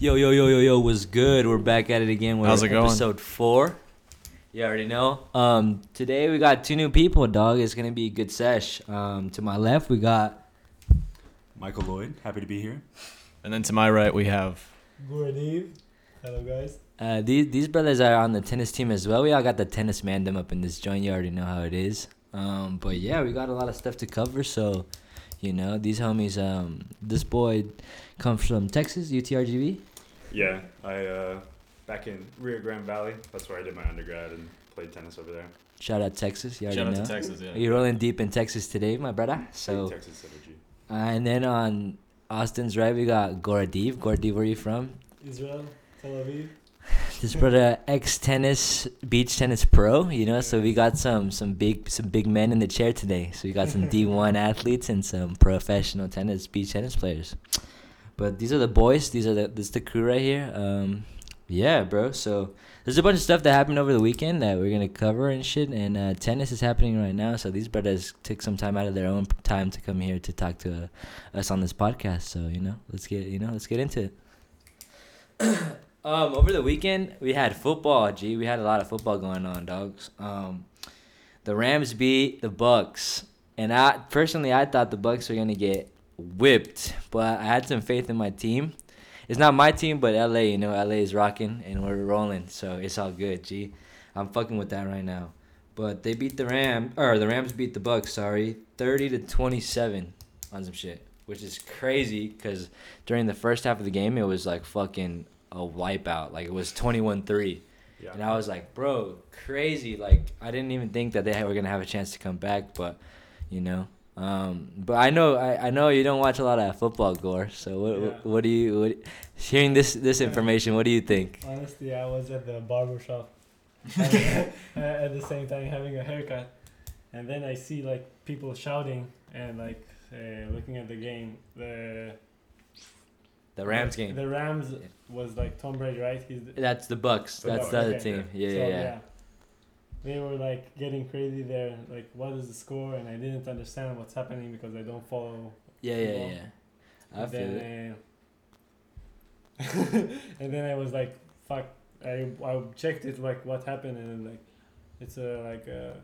Yo, yo, yo, yo, yo, was good? We're back at it again with How's it going? episode four. You already know. Um, today we got two new people, dog. It's gonna be a good sesh. Um, to my left we got Michael Loyd, happy to be here. And then to my right, we have. Good Hello, guys. uh, these these brothers are on the tennis team as well. We all got the tennis mandem up in this joint. You already know how it is. Um, but yeah, we got a lot of stuff to cover. So, you know, these homies. Um, this boy comes from Texas, UTRGV. Yeah, I uh, back in Rio Grande Valley. That's where I did my undergrad and played tennis over there. Shout out Texas. You already Shout out know. to Texas, yeah. You're rolling deep in Texas today, my brother. So. Played Texas Synergy. Uh, and then on Austin's right, we got Goor Adiv. Gordiv, where are you from? Israel, Tel Aviv. This brother, ex tennis, beach tennis pro. You know, so we got some some big some big men in the chair today. So we got some D one athletes and some professional tennis beach tennis players. But these are the boys. These are the this is the crew right here. Um, yeah, bro. So there's a bunch of stuff that happened over the weekend that we're gonna cover and shit. And uh, tennis is happening right now. So these brothers took some time out of their own time to come here to talk to uh, us on this podcast. So you know, let's get you know let's get into it. um, over the weekend we had football. Gee, we had a lot of football going on, dogs. Um, the Rams beat the Bucks, and I personally I thought the Bucks were gonna get whipped, but I had some faith in my team. It's not my team, but LA. You know, LA is rocking and we're rolling, so it's all good. G, I'm fucking with that right now. But they beat the Ram, or the Rams beat the Bucks. Sorry, thirty to twenty-seven on some shit, which is crazy because during the first half of the game it was like fucking a wipeout. Like it was 21-3. Yeah. And I was like, bro, crazy. Like I didn't even think that they were gonna have a chance to come back, but you know. Um, but I know I, I know you don't watch a lot of football, Goor. So what Yeah. what, what do you what, hearing this this information? What do you think? Honestly, I was at the barber shop at the same time having a haircut, and then I see like people shouting and like uh, looking at the game. The The Rams game. The Rams was like Tom Brady, right? He's the, That's the Bucks. The That's Bucks, the other okay. team. Yeah, so, yeah, yeah. They were like getting crazy there. Like, what is the score? And I didn't understand what's happening because I don't follow Yeah, yeah, Football. yeah. I and feel it. then, uh, and then I was like, "Fuck!" I I checked it like what happened, and like it's a like uh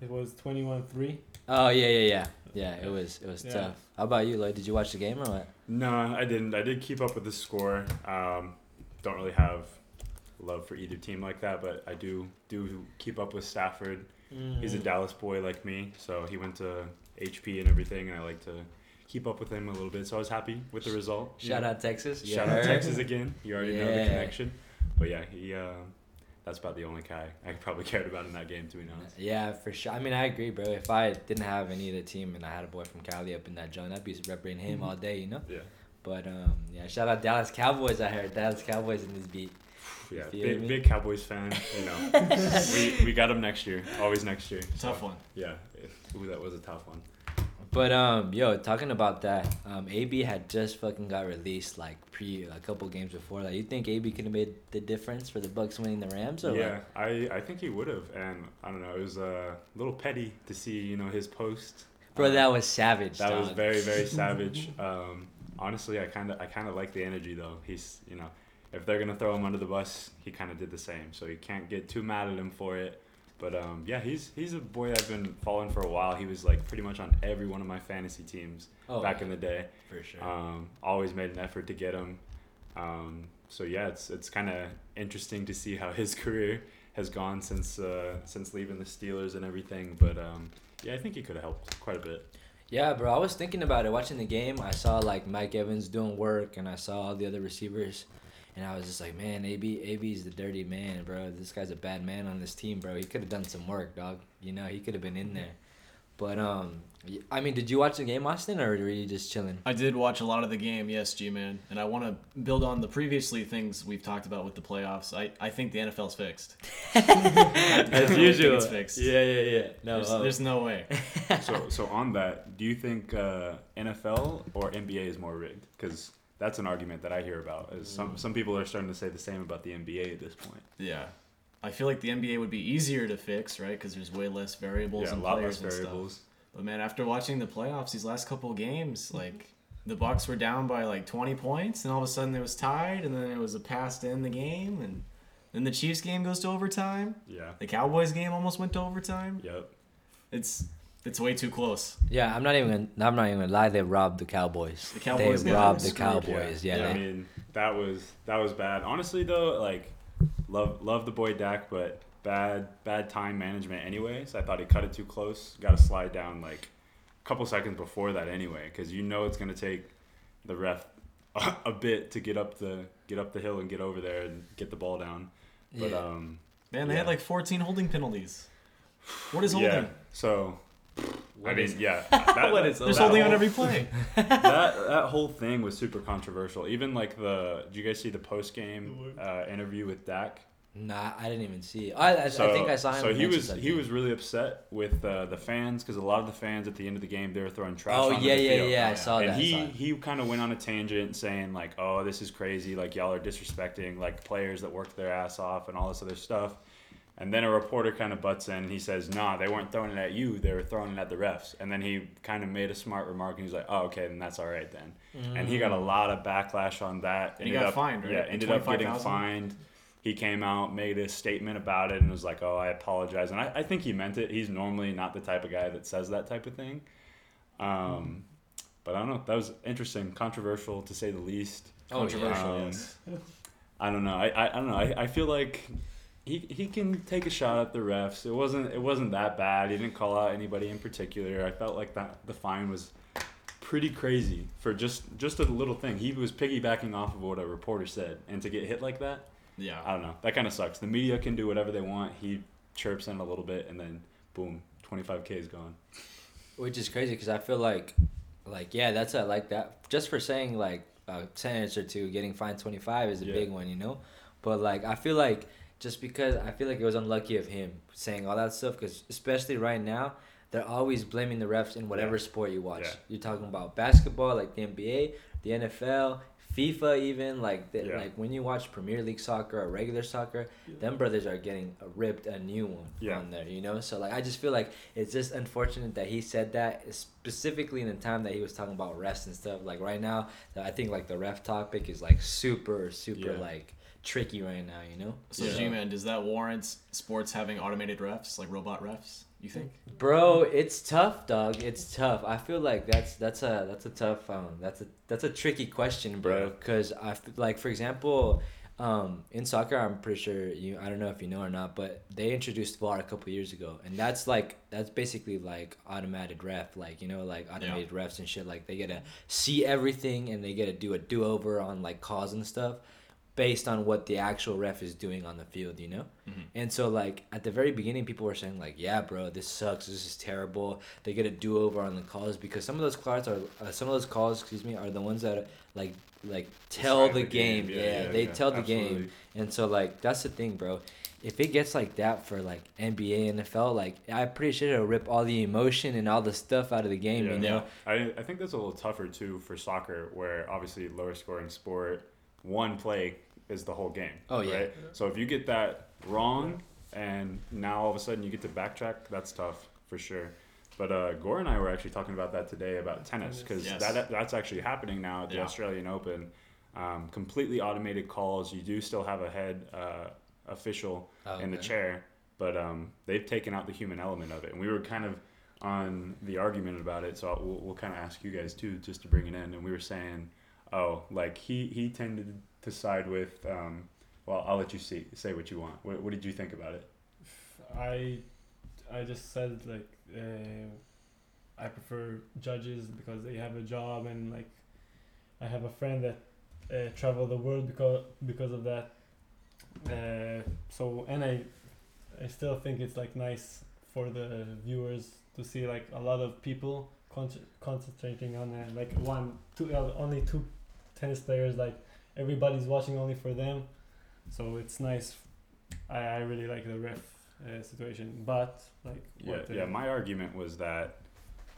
it was twenty one three. Oh yeah, yeah, yeah. Yeah, it was it was Yeah. tough. How about you, Loyd? Did you watch the game or what? No, I didn't. I did keep up with the score. Um, don't really have love for either team like that, but I do do keep up with Stafford. He's a Mm. Dallas boy like me, so he went to HP and everything, and I like to keep up with him a little bit. So I was happy with the result. Shout know. out Texas. Shout Yeah. out Texas again. You already know the connection. But yeah, he. Uh, that's about the only guy I probably cared about in that game, to be honest. Yeah, for sure. I mean, I agree, bro. If I didn't have any of the team and I had a boy from Cali up in that joint, I'd be repping him all day, you know. Yeah, But um, yeah, shout out Dallas Cowboys. I heard Dallas Cowboys in this beat. Yeah. Feel Big, big Cowboys fan. You know, we, we got him next year. Always next year. so, Tough one. Yeah. Ooh, that was a tough one. But um, yo, talking about that, um, AB had just fucking got released like pre a couple games before that. You think AB could have made the difference for the Bucks winning the Rams or Yeah, I, I think he would have, and I don't know. It was uh, a little petty to see, you know, his post. what? Bro, Um, that was savage. that was very very savage. Um, honestly, I kind of I kind of like the energy though. He's you know, if they're gonna throw him under the bus, he kind of did the same. So you can't get too mad at him for it. But um, yeah, he's he's a boy I've been following for a while. He was like pretty much on every one of my fantasy teams oh, back in the day. for sure. Um, always made an effort to get him. Um, so yeah, it's it's kind of interesting to see how his career has gone since uh, since leaving the Steelers and everything. But um, yeah, I think he could have helped quite a bit. Yeah, bro. I was thinking about it watching the game. I saw like Mike Evans doing work, and I saw all the other receivers, and I was just like, man, AB, AB's the dirty man, bro. This guy's a bad man on this team, bro. He could have done some work, dog. You know, he could have been in there. But um, y- I mean, did you watch the game, Austin, or were you just chilling? I did watch a lot of the game, yes, G man, and I want to build on the previously things we've talked about with the playoffs. I, I think the NFL's fixed. As usual. it's fixed. Yeah, yeah, yeah. No, there's, uh, there's no way. so so on that, do you think uh, NFL or NBA is more rigged? Because that's an argument that I hear about. Is some mm. some people are starting to say the same about the NBA at this point. Yeah. I feel like the NBA would be easier to fix, right? Because there's way less variables Yeah, a and lot players less variables. stuff. But man, after watching the playoffs these last couple games, mm-hmm. like the Bucks were down by like 20 points, and all of a sudden it was tied, and then it was a pass to end the game, and then the Chiefs game goes to overtime. Yeah. The Cowboys game almost went to overtime. Yep. It's it's way too close. Yeah, I'm not even. Gonna, I'm not even gonna lie. They robbed the Cowboys. The Cowboys they got robbed the screwed, Cowboys. Yeah. I they- mean, that was that was bad. Honestly, though, like, love love the boy Dak, but bad bad time management. Anyways, I thought he cut it too close. Got to slide down like a couple seconds before that anyway, because you know it's gonna take the ref a, a bit to get up the get up the hill and get over there and get the ball down. But yeah. um, Man, they Yeah. had like 14 holding penalties. What is holding? yeah. So I mean, is- yeah. That, What is There's that holding on every play. that that whole thing was super controversial. Even like the, did you guys see the post game uh, interview with Dak? Nah, I didn't even see. It. I, I, So, I think I saw him. So he was he something. was really upset with uh, the fans because a lot of the fans at the end of the game they were throwing trash. Oh yeah, the yeah, field. yeah. I saw and that. I he that. he kind of went on a tangent saying like, "Oh, this is crazy! Like y'all are disrespecting like players that worked their ass off and all this other stuff." And then a reporter kind of butts in and he says, "Nah, they weren't throwing it at you; they were throwing it at the refs." And then he kind of made a smart remark and he's like, "Oh, okay, then that's all right then." And he Mm. got a lot of backlash on that. And he Ended got up- fined, right? Yeah, ended up getting 25,000? fined. He came out, made a statement about it, and was like, "Oh, I apologize." And I, I think he meant it. He's normally not the type of guy that says that type of thing. Um, but I don't know. That was interesting, controversial to say the least. Oh. Controversial, Um, yes. I don't know. I, I, I don't know. I, I feel like he, he can take a shot at the refs. It wasn't it wasn't that bad. He didn't call out anybody in particular. I felt like that the fine was pretty crazy for just just a little thing. He was piggybacking off of what a reporter said, and to get hit like that, Yeah. I don't know. That kind of sucks. The media can do whatever they want. He chirps in a little bit, and then boom, twenty five k is gone. Which is crazy because I feel like, like yeah, that's a like that. Just for saying like a sentence or two, getting fined twenty five is a Yeah. big one, you know. But like I feel like just because I feel like it was unlucky of him saying all that stuff because especially right now they're always blaming the refs in whatever Yeah. sport you watch. Yeah. You're talking about basketball, like the NBA, the NFL. FIFA even like the, Yeah. like when you watch Premier League soccer or regular soccer, them brothers are getting ripped a new one Yeah. on there, you know. So like I just feel like it's just unfortunate that he said that specifically in the time that he was talking about refs and stuff. Like right now, I think like the ref topic is like super super Yeah. like tricky right now, you know. So, Yeah. G-Man, does that warrant sports having automated refs, like robot refs, you think? Bro, it's tough, dog. It's tough. I feel like that's that's a that's a tough um that's a that's a tricky question, bro. Yeah. Cause I like for example, um in soccer, I'm pretty sure you I don't know if you know or not, but they introduced VAR a couple years ago, and that's like that's basically like automated ref, like you know like automated refs and shit. Like they get to see everything and they get to do a do over on like calls and stuff. Based on what the actual ref is doing on the field, you know? Mhm. And so, like at the very beginning, people were saying like, "Yeah, bro, this sucks. This is terrible." They get a do over on the calls because some of those calls are uh, some of those calls, excuse me, are the ones that like like tell Decide the, game. Yeah, they tell the game. And so, like that's the thing, bro. If it gets like that for like NBA, NFL, like I'm pretty sure it'll rip all the emotion and all the stuff out of the game. Yeah. You know? I, I think that's a little tougher too for soccer, where obviously lower scoring sport, one play is the whole game. Oh, yeah. Right? So if you get that wrong, and now all of a sudden you get to backtrack, that's tough for sure. But uh, Goor and I were actually talking about that today about tennis because Yes. that that's actually happening now at the Yeah. Australian Open. Um, completely automated calls. You do still have a head uh, official Oh, in the chair, but um, they've taken out the human element of it. And we were kind of on the argument about it, so we'll, we'll kind of ask you guys too, just to bring it in. And we were saying, oh, like he he tended to side with. Um, well, I'll let you see say what you want. What, what did you think about it? I I just said like uh, I prefer judges because they have a job and like I have a friend that uh, travel the world because because of that. Uh, so and I I still think it's like nice for the viewers to see like a lot of people con- concentrating on uh, like one two uh, only two tennis players like everybody's watching only for them so it's nice I, I really like the ref uh, situation but like Yeah, what the- yeah. My argument was that,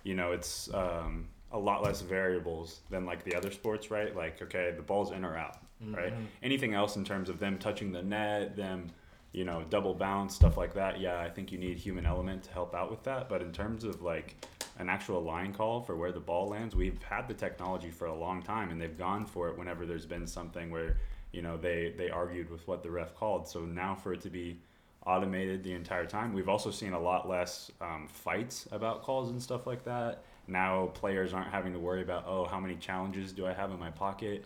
you know, it's um, a lot less variables than like the other sports, right? Like, okay, the ball's in or out, right? Mhm. Anything else in terms of them touching the net, them, you know, double bounce, stuff like that. Yeah, I think you need human element to help out with that. But in terms of like an actual line call for where the ball lands. We've had the technology for a long time, and they've gone for it whenever there's been something where you know they they argued with what the ref called. So now for it to be automated the entire time, we've also seen a lot less um, fights about calls and stuff like that. Now players aren't having to worry about oh how many challenges do I have in my pocket.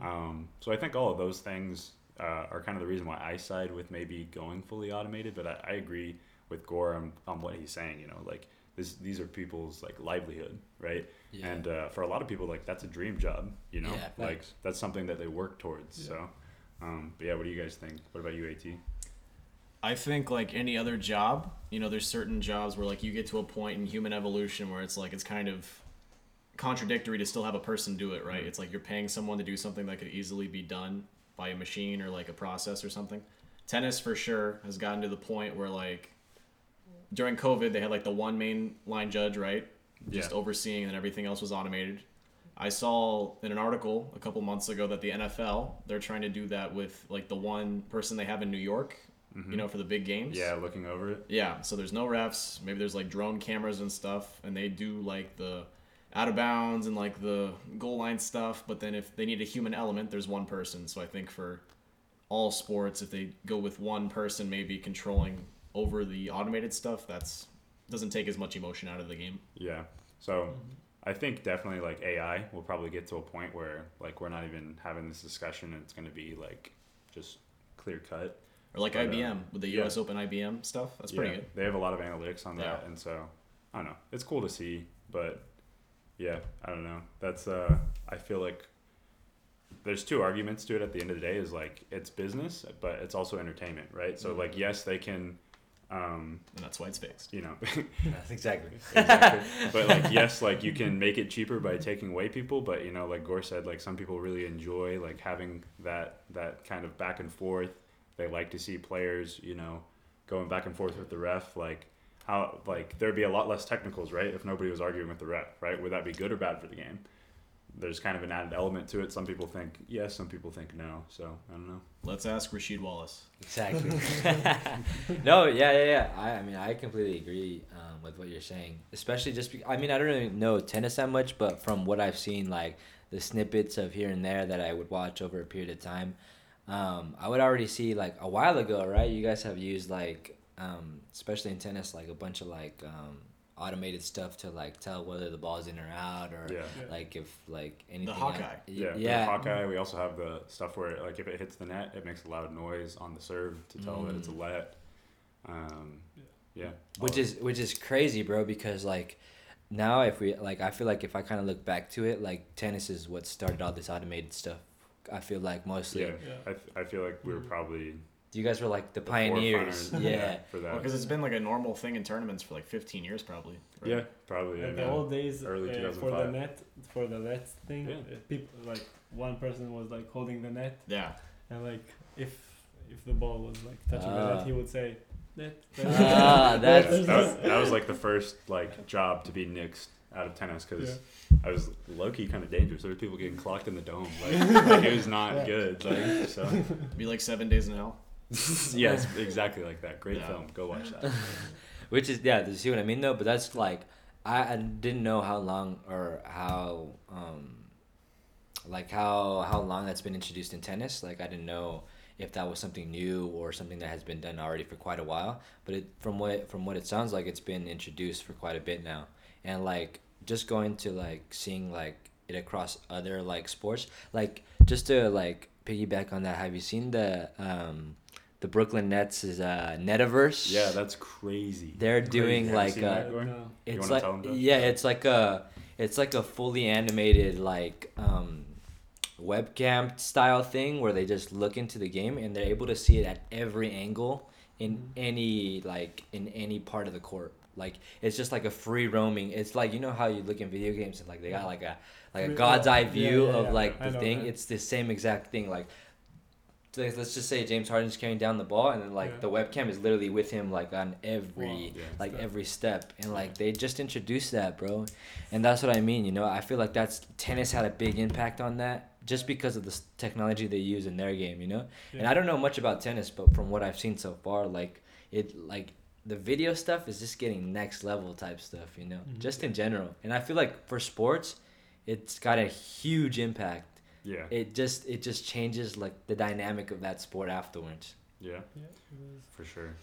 Um, so I think all of those things uh, are kind of the reason why I side with maybe going fully automated. But I, I agree with Goor on, on what he's saying. You know, like this, these are people's like livelihood, right? Yeah. And uh, for a lot of people, like that's a dream job. You know, Yeah, like that's something that they work towards. Yeah. So, um, but yeah, what do you guys think? What about you, At? I think like any other job, you know, there's certain jobs where like you get to a point in human evolution where it's like it's kind of contradictory to still have a person do it, right? Mhm. It's like you're paying someone to do something that could easily be done by a machine or like a process or something. Tennis for sure has gotten to the point where like during COVID they had like the one main line judge, right? Just Yeah. overseeing and everything else was automated. I saw in an article a couple months ago that the NFL they're trying to do that with like the one person they have in New York, you know, for the big games. Mm-hmm. Yeah, looking over it. Yeah, so there's no refs. Maybe there's like drone cameras and stuff, and they do like the out of bounds and like the goal line stuff. But then if they need a human element, there's one person. So I think for all sports, if they go with one person, maybe controlling over the automated stuff, that's doesn't take as much emotion out of the game. Yeah. So I think definitely like AI will probably get to a point where like we're not even having this discussion and it's going to be like just clear cut. Or like But, uh, IBM with the yeah. US Open IBM stuff. That's pretty yeah, good. They have a lot of analytics on that, Yeah. and so I don't know. It's cool to see, but yeah, I don't know. That's uh, I feel like there's two arguments to it. At the end of the day, is like it's business, but it's also entertainment, right? So like, yes, they can, um, And that's why it's fixed. you know, That's exactly. exactly. but like, yes, like you can make it cheaper by taking away people, but you know, like Goor said, like some people really enjoy like having that that kind of back and forth. They like to see players, you know, going back and forth with the ref. Like how like there'd be a lot less technicals, right? If nobody was arguing with the ref, right? Would that be good or bad for the game? There's kind of an added element to it. Some people think yes, some people think no. So I don't know. Let's ask Rasheed Wallace. Exactly. no, yeah, yeah, yeah. I, I mean, I completely agree um, with what you're saying. Especially just, be- I mean, I don't really know tennis that much, but from what I've seen, like the snippets of here and there that I would watch over a period of time, um, I would already see like a while ago, right? You guys have used like, um, especially in tennis, like a bunch of like um, automated stuff to like tell whether the ball's in or out, or Yeah. Yeah. like if like anything. The Hawkeye. y- Yeah, yeah. The Hawkeye. We also have the stuff where, like, if it hits the net, it makes a loud noise on the serve to tell that it's a Mm. let. Um, yeah. which is which is crazy bro because like now if we like i feel like if i kind of look back to it like tennis is what started all this automated stuff i feel like mostly yeah. Yeah. I, th- I feel like we were Mhm. probably you guys were like the the pioneers forefrunters, yeah for that. Because it's been like a normal thing in tournaments for like 15 years, probably. right? yeah, probably. Yeah, Like the yeah. old days Early uh, for the net for the net thing Yeah. uh, people like one person was like holding the net Yeah. and like if if the ball was like touching the Ah. net he would say net Ah, Yeah, that's- that, was, that was like the first like job to be nixed out of tennis because Yeah. I was low key kind of dangerous. There were people getting clocked in the dome. Like, like it was not Yeah. good. Like so. Be like seven days in hell. yes, exactly like that. Great Yeah. film. Go watch that. which is yeah you see what i mean though but that's like i, I didn't know how long or how um like how how long that's been introduced in tennis like i didn't know if that was something new or something that has been done already for quite a while but it from what from what it sounds like it's been introduced for quite a bit now and like just going to like seeing like it across other like sports like just to like piggyback on that have you seen the um the brooklyn nets is uh netaverse Yeah, that's crazy. they're Crazy. doing Have you like seen uh, that, it's wanna like tell 'em, Jeff? yeah it's like a it's like a fully animated like um webcam style thing where they just look into the game and they're able to see it at every angle in Mhm. any like in any part of the court like it's just like a free roaming it's like you know how you look in video games and like they got like a like a god's yeah, eye yeah, view yeah, of yeah. like the know thing that. it's the same exact thing like like, let's just say James Harden's carrying down the ball, and then like Yeah. the webcam is literally with him, like on every Wow. Yeah. like Step. every step and like they just introduced that bro and that's what i mean you know i feel like that's tennis had a big impact on that just because of the technology they use in their game you know and i don't know much about tennis but from what i've seen so far like it like the video stuff is just getting next level type stuff, you know, Mhm. just in general. And I feel like for sports, it's got a huge impact. Yeah. It just it just changes like the dynamic of that sport afterwards. Yeah, Yeah, for sure.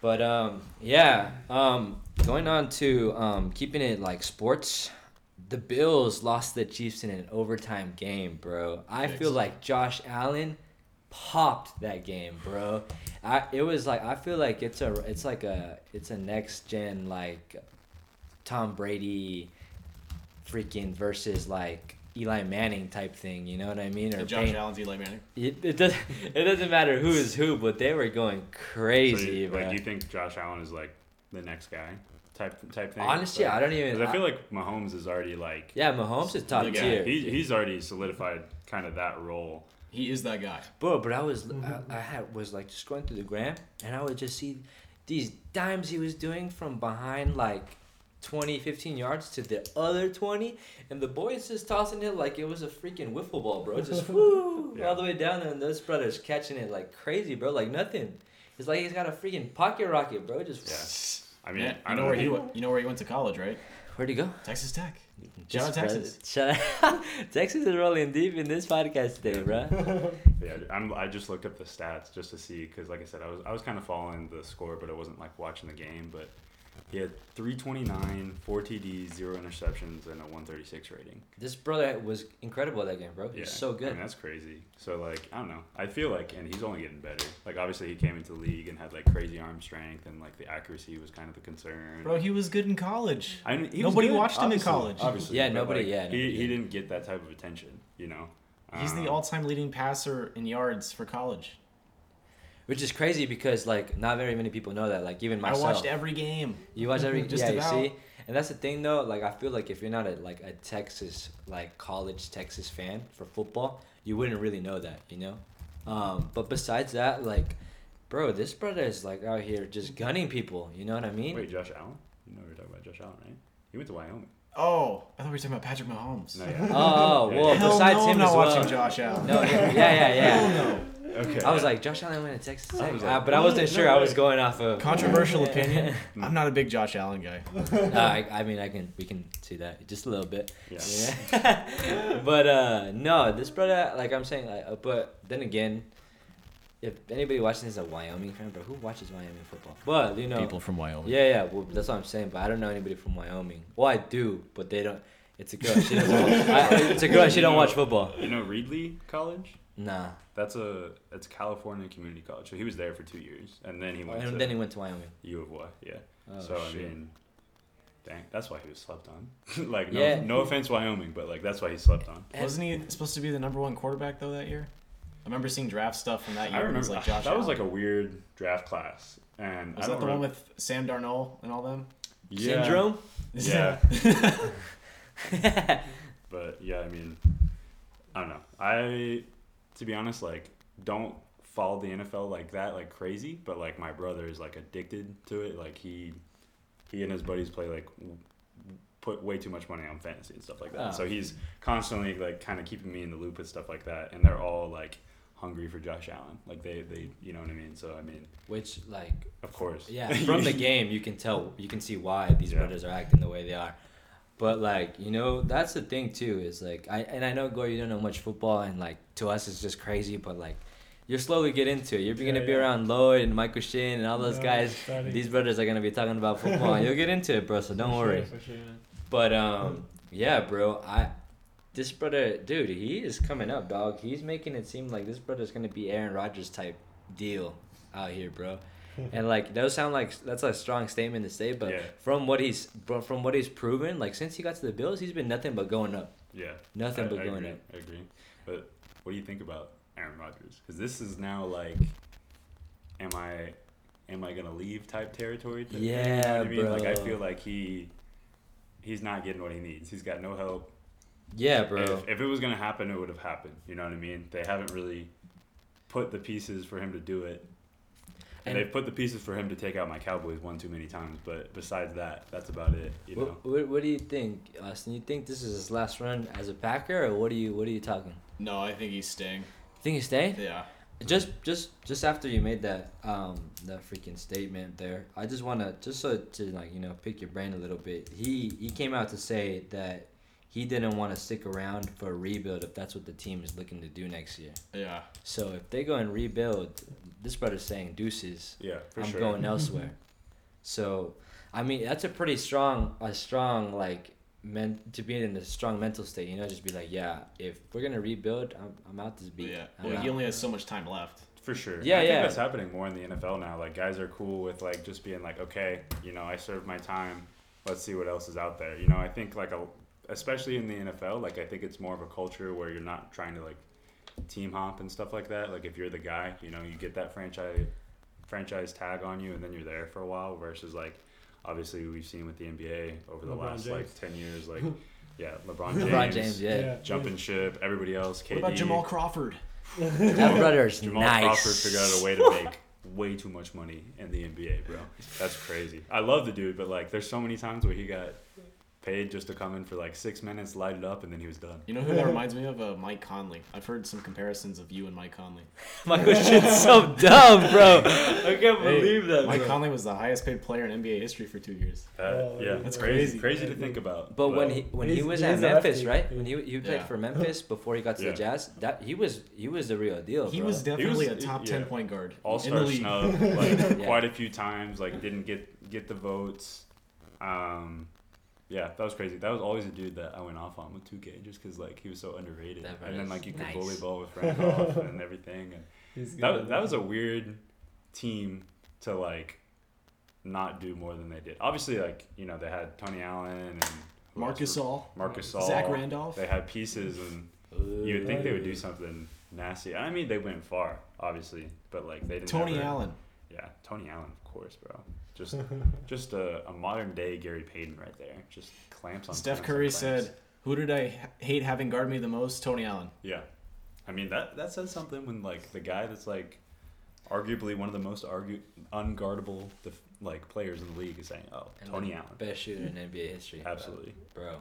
But um, yeah. Um, going on to um, keeping it like sports. The Bills lost the Chiefs in an overtime game, bro. I Fix. feel like Josh Allen popped that game, bro. I it was like I feel like it's a it's like a it's a next gen like Tom Brady freaking versus like Eli Manning type thing, you know what I mean? Or Josh Peyton- Allen's Eli Manning. it, it doesn't it doesn't matter who is who, but they were going So crazy, you, bro. like, you think Josh Allen is like the next guy type type thing? Honestly, Like, I don't even. 'cause I feel like Mahomes is already like yeah, Mahomes is top The guy. tier, he, he's already solidified kind of that role. He is that guy. bro. But I was Mhm. I, I had was like just going through the gram, and I would just see these dimes he was doing from behind like 20, 15 yards to the other 20, and the boys just tossing it like it was a freaking wiffle ball, bro. Just woo Yeah. all the way down, there, and those brothers catching it like crazy, bro. Like nothing. It's like he's got a freaking pocket rocket, bro. Just yeah. I mean, Yeah, I know where he he, went, you know where he went to college, right? where'd he go? Texas Tech. Just Shout out Texas. Shout out. Texas is rolling deep in this podcast today, bro. Yeah, I'm, I just looked up the stats just to see because, like I said, I was I was kind of following the score, but I wasn't like watching the game. But he had 329, four TDs, zero interceptions, and a 136 rating. This brother was incredible that game, bro. He's Yeah, so I good. mean, that's crazy. So like, I don't know. I feel like, and he's only getting better. Like obviously, he came into the league and had like crazy arm strength, and like the accuracy was kind of the concern. Bro, he was good in college. I mean, he was Nobody good, watched him in college. Obviously, Yeah, but, nobody- like, yeah, he, nobody he did. didn't get that type of attention. You know. He's the Um, all-time leading passer in yards for college. Which is crazy because like not very many people know that. Like even myself. I watched every game. You watch every Just yeah, about. you see? And that's the thing though, like I feel like if you're not a like a Texas like college Texas fan for football, you wouldn't really know that, you know? Um, but besides that, like bro, this brother is like out here just gunning people, you know what I mean? Wait, Josh Allen? You know we are talking about Josh Allen, right? He went to Wyoming. Oh, I thought we were talking about Patrick Mahomes. No, yeah. Oh, Yeah, well, yeah. Hell besides no, him I'm not as well. watching Josh Allen. No, yeah, yeah, yeah. Hell no. Okay. I was like, Josh Allen went to Texas Tech, was Uh, but I wasn't no sure. I was going off of Controversial opinion. I'm not a big Josh Allen guy. Uh, I, I mean, I can we can see that just a little bit. yeah. Yeah. but uh, no, this brother, like I'm saying, like, uh, but then again, if anybody watching this is a Wyoming fan, bro, who watches Wyoming football? But you know, People from Wyoming. yeah, yeah, well, that's what I'm saying. But I don't know anybody from Wyoming. Well, I do, but they don't. It's a girl. She doesn't. I, it's a girl. She don't watch football. You know Reedley College? Nah. That's a it's California Community College. So he was there for two years, and then he oh, went to And then he went to Wyoming. U of Y. Yeah. Oh, so I shit. mean, dang, that's why he was slept on. like no, Yeah. no offense Wyoming, but like that's why he slept on. Wasn't he supposed to be the number one quarterback though that year? I remember seeing draft stuff from that year. I remember was like Josh that was like a weird draft class, and Was I that don't the one with Sam Darnold and all them? yeah, Syndrome. Yeah. But yeah, I mean, I don't know. I, to be honest, like don't follow the NFL like that, like crazy. But like my brother is like addicted to it. Like he, he and his buddies play like w- put way too much money on fantasy and stuff like that. Oh. So ah. he's constantly like kind of keeping me in the loop with stuff like that. And they're all like hungry for Josh Allen. Like they, they, you know what I mean. So I mean, Which like of course. Yeah, from the game you can tell you can see why these Yeah. brothers are acting the way they are. But like, you know, that's the thing too, is like I and I know Goor you don't know much football and like to us it's just crazy, but like you're slowly get into it. You're gonna be yeah. around Loyd and Michael Sheen and all those Yeah, guys. These brothers are gonna be talking about football and you'll get into it, bro, so don't For worry. sure, sure. But um yeah, bro, I this brother dude, he is coming up, dog. He's making it seem like this brother's gonna be Aaron Rodgers type deal out here, bro. and like those sound like that's a strong statement to say, but Yeah. from what he's from, what he's proven, like since he got to the Bills, he's been nothing but going up. Yeah. Nothing I, but I going agree, up. I agree. But what do you think about Aaron Rodgers? Because this is now like, am I, am I gonna leave type territory? to- you know Yeah, I mean? Like I feel like he, he's not getting what he needs. He's got no help. Yeah, bro. If, if it was gonna happen, it would have happened. You know what I mean? They haven't really put the pieces for him to do it. And, And- they've put the pieces for him to take out my Cowboys one too many times, but besides that, that's about it. You know, what, what, what do you think, Austin? You think this is his last run as a Packer, or what are you what are you talking? No, I think he's staying. Think he's staying? Yeah. just just just after you made that um that freaking statement there i just want to just so to like you know pick your brain a little bit he he came out to say that he didn't want to stick around for a rebuild if that's what the team is looking to do next year Yeah. so if they go and rebuild this brother's saying deuces Yeah, for i'm sure. going elsewhere so i mean that's a pretty strong a strong like men to be in a strong mental state you know just be like yeah if we're gonna rebuild i'm, I'm out this beat Yeah. I'm Well, out. he only has so much time left. For sure. Yeah, I think yeah. that's happening more in the NFL now. Like guys are cool with like just being like, okay, you know, I served my time. Let's see what else is out there. You know, I think like a, especially in the NFL, like I think it's more of a culture where you're not trying to like team hop and stuff like that. Like if you're the guy, you know, you get that franchise franchise tag on you and then you're there for a while versus like obviously we've seen with the NBA over the LeBron last like 10 years like yeah, LeBron James, LeBron James, yeah. jumping ship, everybody else, KD. What about Jamal Crawford? That brother's Jamal nice. Crawford figured out a way to make way too much money in the NBA, bro. That's crazy. I love the dude, but like, there's so many times where he got paid just to come in for like six minutes, light it up, and then he was done. You know who that reminds me of? Uh, Mike Conley. I've heard some comparisons of you and Mike Conley. Michael shit's so dumb, bro. I can't Hey, believe that. Mike bro. Conley was the highest paid player in NBA history for two years. That, Oh, yeah, that's crazy. crazy. Crazy to think about. But when he when he He's- was he at is a Memphis, lefty. right? When he he played Yeah. for Memphis before he got to Yeah. the Jazz, that he was he was the real deal. He bro. was definitely was- a top yeah. ten point guard all in the star league. snub, like Yeah. quite a few times, like didn't get get the votes. Um, yeah, that was crazy. That was always a dude that I went off on with 2K just because like he was so underrated, That and then like you could nice. bully ball with Randolph and everything, and He's that good. that was a weird team to like not do more than they did. Obviously, like you know they had Tony Allen and Marcus were- All, Marc Gasol, Zach Randolph. They had pieces, and you would think they would do something nasty. I mean, they went far, obviously, but like they didn't. Tony ever- Allen. Yeah, Tony Allen, of course, bro. Just just a, a modern day Gary Payton right there. Just clamps on. Steph clamps Curry clamps. said, "Who did I hate having guard me the most? Tony Allen." Yeah, I mean that that says something when like the guy that's like arguably one of the most argu- unguardable def- like players in the league is saying, "Oh, And Tony Allen." best shooter in NBA history. Absolutely. bro.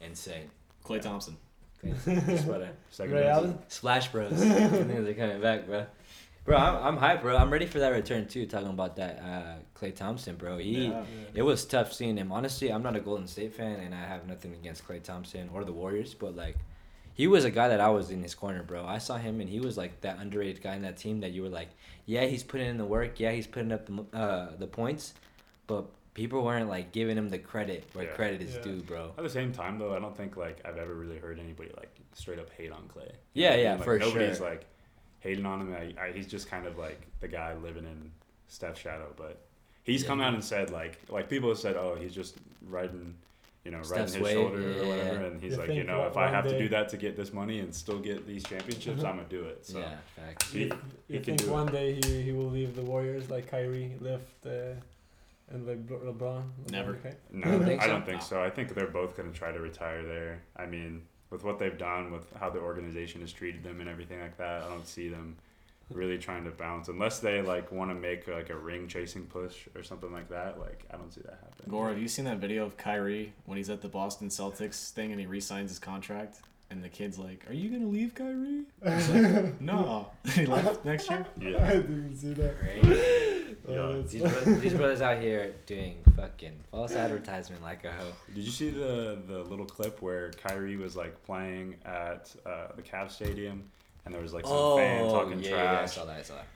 Insane. Klay Thompson. That's what I- Second Ray. Allen. Splash Bros. I think they're coming back, bro. Bro, I'm, I'm hyped, bro. I'm ready for that return too. Talking about that uh, Klay Thompson, bro. He Yeah. it was tough seeing him. Honestly, I'm not a Golden State fan, and I have nothing against Klay Thompson or the Warriors, but like, he was a guy that I was in his corner, bro. I saw him, and he was like that underrated guy in that team that you were like, yeah, he's putting in the work, yeah, he's putting up the uh, the points, but people weren't like giving him the credit where Yeah. credit is Yeah. due, bro. At the same time, though, I don't think like I've ever really heard anybody like straight up hate on Clay. Yeah, what I yeah, mean? Like, for nobody's sure. like hating on him. I, I, he's just kind of like the guy living in Steph's shadow. But he's Yeah. come out and said like like people have said, oh, he's just riding, you know, riding his wave, shoulder yeah, or whatever. And he's You like, you know, if I one have to do that to get this money and still get these championships, I'm gonna do it. So Yeah, facts. he, You, you can think one it. day he, he will leave the Warriors like Kyrie left uh, and like Le- LeBron? LeBron Never. okay? No, I don't think so. I think they're both going to try to retire there. I mean, with what they've done, with how the organization has treated them and everything like that, I don't see them really trying to bounce unless they like want to make like a ring chasing push or something like that. Like I don't see that happening. Goor, have you seen that video of Kyrie when he's at the Boston Celtics thing and he re-signs his contract? And the kid's like, "Are you gonna leave, Kyrie?" He's like, no. he left next year. Yeah, I Yeah, didn't see that. Great. Oh, Yeah. that's- These brothers, these brothers out here doing fucking false advertisement like a hoe. did you see the the little clip where Kyrie was like playing at uh, the Cavs stadium and there was like some fan talking Oh, yeah, yeah, I trash saw that. I saw that.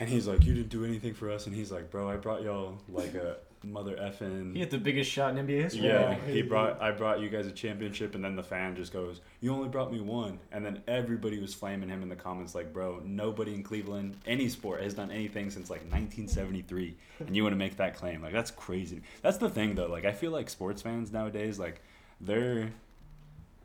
and he's like, "You didn't do anything for us," and he's like, "Bro, I brought y'all like a mother effing." He had the biggest shot in NBA history. Yeah, Yeah. he brought. I brought you guys a championship, and then the fan just goes, "You only brought me one," and then everybody was flaming him in the comments like, "Bro, nobody in Cleveland, any sport, has done anything since like 1973, and you want to make that claim? Like that's crazy." That's the thing, though. Like I feel like sports fans nowadays, like they're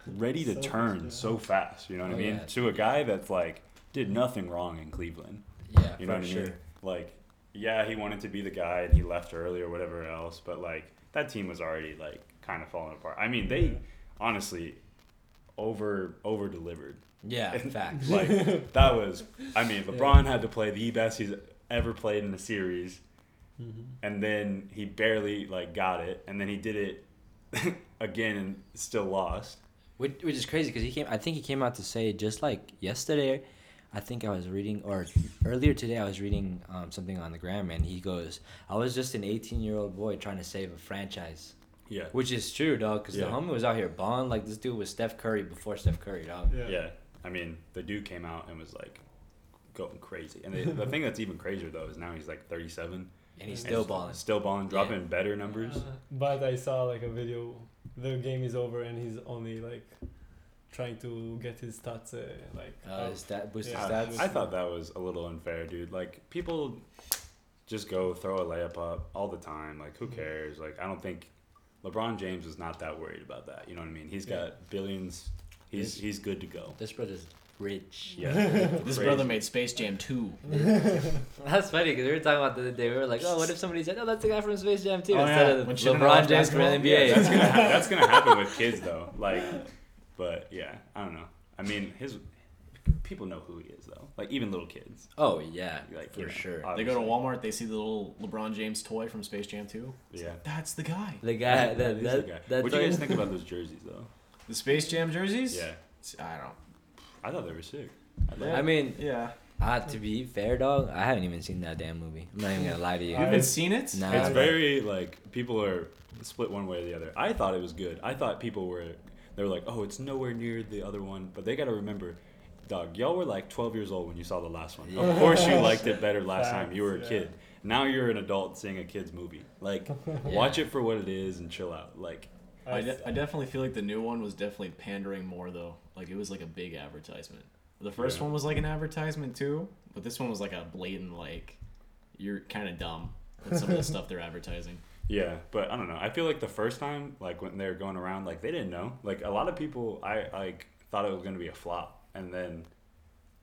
ready to So turn fast, yeah. so fast. You know what Oh, I mean? yeah. To a guy that's like did nothing wrong in Cleveland. Yeah, You know for what I sure. mean? Like, yeah, he wanted to be the guy and he left early or whatever else, but like that team was already like kind of falling apart. I mean, they honestly over over delivered. Yeah, facts. Like that was I mean, LeBron had to play the best he's ever played in a series Mhm. and then he barely like got it and then he did it again and still lost. Which, which is crazy because he came. I think he came out to say just like yesterday, I think I was reading, or earlier today I was reading um, something on the gram, and he goes, "I was just an 18 year old boy trying to save a franchise," Yeah. which is true, dog. Because Yeah. the homie was out here balling like this dude was Steph Curry before Steph Curry, dog. Yeah. Yeah. I mean, the dude came out and was like going crazy. And the, the thing that's even crazier though is now he's like 37 And he's And still balling. Still balling, dropping better numbers. Uh, but I saw like a video. The game is over and he's only like trying to get his stats uh, like. Uh, his stat, boost his Yeah. stats. I, I thought that was a little unfair, dude. Like people just go throw a layup up all the time. Like who cares? Like I don't think LeBron James is not that worried about that. You know what I mean? He's got billions. He's This- he's good to go. this brother's rich. Yeah. This Crazy. brother made Space Jam 2. That's funny because we were talking about the other day. We were like, "Oh, what if somebody said, oh, that's the guy from Space Jam too," Oh, instead yeah. of When LeBron James from the? NBA. Yeah, that's gonna ha- that's gonna happen with kids though. Like, but yeah, I don't know. I mean, his people know who he is though. Like even little kids. oh yeah, Like for you know, sure. They go to. Walmart, they see the little LeBron James toy from Space Jam 2. Yeah. That's the guy. The guy, That that, is the that, guy. that's What do you guys think about those jerseys though? The Space Jam jerseys? Yeah, I don't. I thought they were sick. I thought- Yeah. I mean, Yeah. uh, to be fair, dog, I haven't even seen that damn movie. I'm not even gonna lie to you. You I- haven't seen it? Nah. It's very like people are split one way or the other. I thought it was good. I thought people were they were like, oh, it's nowhere near the other one. But they got to remember, dog, y'all were like 12 years old when you saw the last one. Yeah. Of course you liked it better last time. You were a Facts, kid. Now you're an adult seeing a kid's movie. Like, watch it for what it is and chill out. Like, I, I, de- I definitely feel like the new one was definitely pandering more though. Like it was like a big advertisement. The first Yeah. one was like an advertisement too, but this one was like a blatant like you're kind of dumb with some of the stuff they're advertising. Yeah, but I don't know. I feel like the first time, like when they were going around, like they didn't know. Like a lot of people, I like thought it was going to be a flop, and then,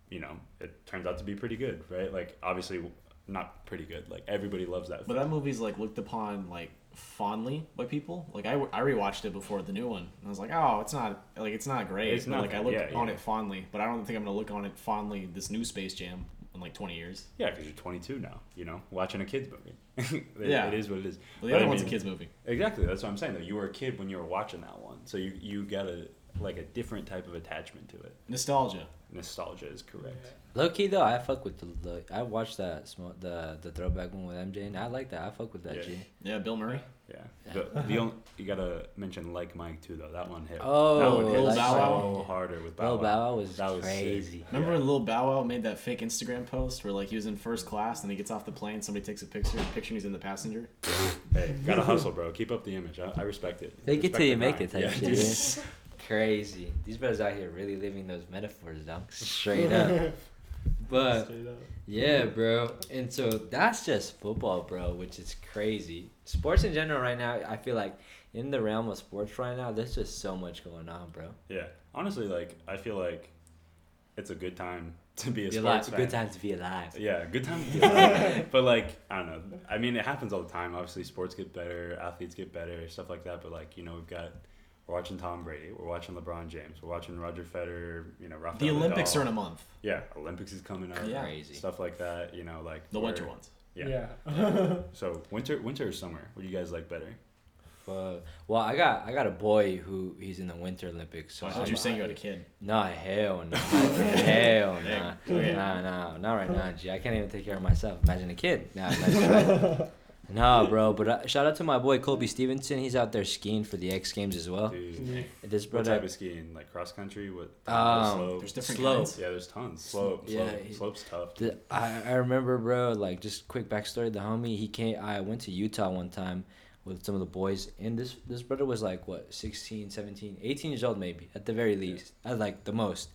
you know, it turns out to be pretty good, right? Like obviously, not pretty good. Like everybody loves that. But that movie's like looked upon like fondly by people. Like I, I rewatched it before the new one, and I was like, oh, it's not like it's not great. It's but, not like I look yeah, on yeah. it fondly, but I don't think I'm gonna look on it fondly this new Space Jam in like 20 years. yeah, because you're 22 now. You know, watching a kids movie. It- Yeah. it is what it is. But the But other I one's a kids movie. Exactly. That's what I'm saying. Though you were a kid when you were watching that one, so you you got a like a different type of attachment to it. Nostalgia. Nostalgia is correct. Low key though, I fuck with the, the I watched that small, the the throwback one with MJ, and I like that. I fuck with that Yeah. G. Yeah, Bill Murray. Yeah. Yeah. The, the only, you gotta mention like Mike too though. That one hit. Oh, that one hit Lil Bow so Wow? harder with Bow Lil Wow. Bow Wow was, That was sick. crazy. Remember Yeah. when Lil Bow Wow made that fake Instagram post where like he was in first class and he gets off the plane, somebody takes a picture, picture and he's in the passenger. Hey, gotta hustle, bro. Keep up the image. I, I respect it. Fake it Respect till you the make grind. it type Yeah, shit. dude. yeah. Crazy. These brothers out here really living those metaphors, dog. Straight up. But Straight up. yeah, bro. And so that's just football, bro, which is crazy. Sports in general right now, I feel like in the realm of sports right now, there's just so much going on, bro. Yeah. Honestly, like I feel like it's a good time to be a Be sports alive. fan. Good time to be alive. Yeah, good time to be alive. but like, I don't know. I mean, it happens all the time. Obviously, sports get better, athletes get better, stuff like that. But like, you know, we've got we're watching Tom Brady, we're watching LeBron James, we're watching Roger Federer. You know, Rafael The Olympics Nadal. are in a month. Yeah, Olympics is coming up. Yeah. Crazy. Stuff like that. You know, like The winter ones. Yeah. Yeah. So winter, winter or summer? What do you guys like better? Fuck. Well, I got I got a boy who he's in the Winter Olympics. So I thought I'm- you were saying you had a kid. No, hell no. hell no. Okay. Nah, nah, not right now, G. I can't even take care of myself. Imagine a kid. Nah, that's right. No, bro, but uh, shout out to my boy Colby Stevenson. He's out there skiing for the X Games as well. Dude, This what brother, type of skiing? Like cross country? What? Um, slope? There's different Slope. kinds. Yeah, there's tons. Slope. Yeah, Slope. Slope's tough. the, I, I remember, bro. Like just quick backstory. The homie, he came. I went to Utah one time with some of the boys, and this this brother was like what 16, 17, 18 years old maybe at the very least, at like the most.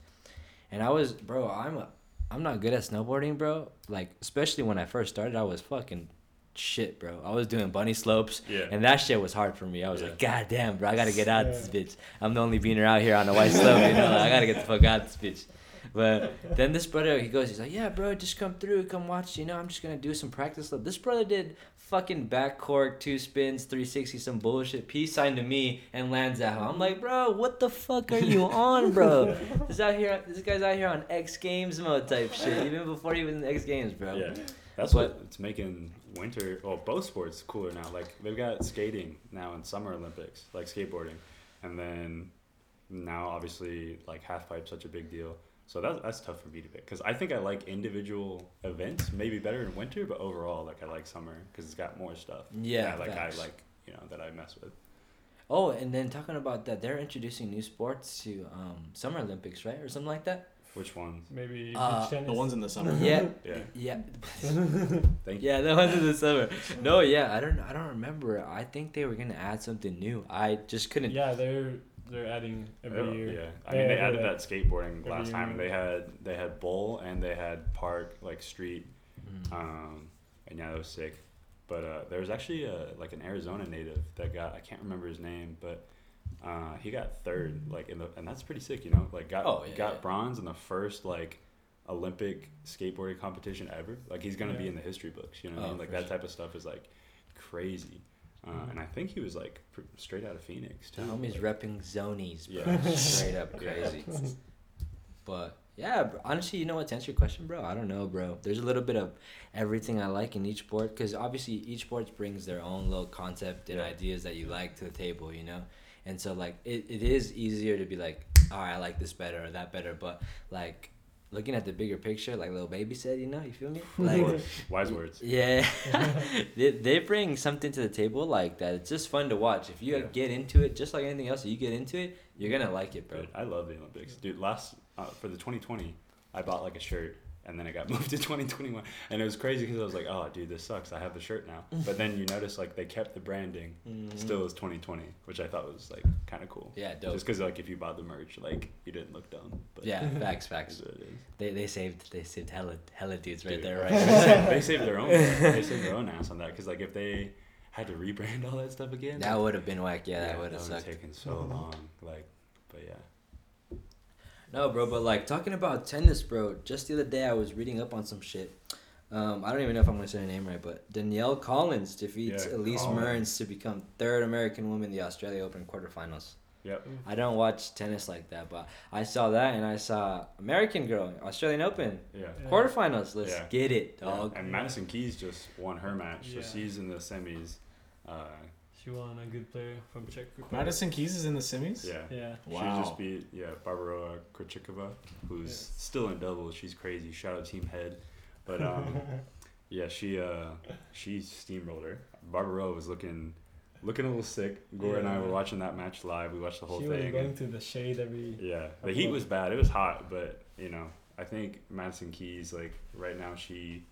And I was, bro. I'm a, I'm not good at snowboarding, bro. Like especially when I first started, I was fucking shit, bro. I was doing bunny slopes. Yeah. And that shit was hard for me. I was Yeah. like, God damn, bro, I gotta get out of this bitch. I'm the only beaner out here on a white slope, you know. I gotta get the fuck out of this bitch. But then this brother, he goes, he's like, yeah, bro, just come through, come watch. You know, I'm just gonna do some practice. Lap. This brother did fucking back cork, two spins, 360, some bullshit. Peace sign to me and lands at him. I'm like, bro, what the fuck are you on, bro? This out here, this guy's out here on X Games mode type shit, even before he was in X Games, bro. Yeah, that's But- what it's making winter. Well, both sports cooler now. Like they've got skating now in Summer Olympics, like skateboarding, and then now obviously like half pipe such a big deal. So that's that's tough for me to pick because I think I like individual events maybe better in winter, but overall like I like summer because it's got more stuff. Yeah, that, like facts. I like you know that I mess with. Oh, and then talking about that, they're introducing new sports to um, Summer Olympics, right, or something like that. Which ones? Maybe Uh, tennis. The ones in the summer. Yeah, Yeah. yeah, Thank you. yeah. The ones in the summer. No, yeah, I don't, I don't remember. I think they were gonna add something new. I just couldn't. Yeah, they're they're adding every Oh, year. Yeah, I They mean they added added that that skateboarding last year. time, and they had they had bowl and they had park like street, Mm. um, and yeah, that was sick. But uh, there was actually a, like an Arizona native that got I can't remember his name, but uh, he got third, like in the and that's pretty sick, you know, like got Oh, yeah, got yeah. bronze in the first like Olympic skateboarding competition ever. Like he's gonna be in the history books, you know, what I Oh, mean? like that sure. type of stuff is like crazy. Uh, Mhm. and I think he was like pr- straight out of Phoenix too. The homie's like- repping zonies, bro. Yeah. Straight up crazy. But yeah, bro, honestly, you know what? To answer your question, bro, I don't know, bro. There's a little bit of everything I like in each sport because obviously each sport brings their own little concept and Yeah. ideas that you like to the table, you know. And so like it, it is easier to be like, all right, I like this better or that better, but like looking at the bigger picture, like little baby said, you know, you feel me? Like Wise words. yeah, they, they bring something to the table like that. It's just fun to watch. If you Yeah. get into it, just like anything else, you get into it, you're gonna like it, bro. Dude, I love the Olympics, dude. Last uh, for the 2020, I bought like a shirt, and then it got moved to 2021, and it was crazy because I was like, oh, dude, this sucks. I have the shirt now. But then you notice like they kept the branding Mhm. still as 2020, which I thought was like kind of cool. Yeah, dope. Just because like if you bought the merch, like you didn't look dumb. But Yeah, facts, facts. it is. They they saved they saved hella hella dudes right Dude, there, they right? saved- they saved their own. They saved their own ass on that because like if they had to rebrand all that stuff again, that would have been whack. Yeah, that would have taken so long. Like, but yeah. No, bro, but like talking about tennis, bro. Just the other day, I was reading up on some shit. Um, I don't even know if I'm gonna say her name right, but Danielle Collins defeats Yeah, Elise Collins. Merns to become third American woman in the Australia Open quarterfinals. Yep. I don't watch tennis like that, but I saw that and I saw American girl Australian Open Yeah. Yeah. quarterfinals. Let's Yeah. get it, Yeah, dog. And Madison Keys just won her match, so she's in the semis. Uh, She won a good player from Czech Republic. Madison Keys is in the semis. yeah. Yeah. Wow. She just beat yeah Barbara Krejcikova, who's Yeah. still in doubles. She's crazy. Shout out Team Head, but um, yeah, she uh she steamrolled her. Barbara was looking looking a little sick. Goor and I were watching that match live. We watched the whole thing. she was going and- to the shade every. yeah, the heat was bad. It was hot, but you know, I think Madison Keys like right now she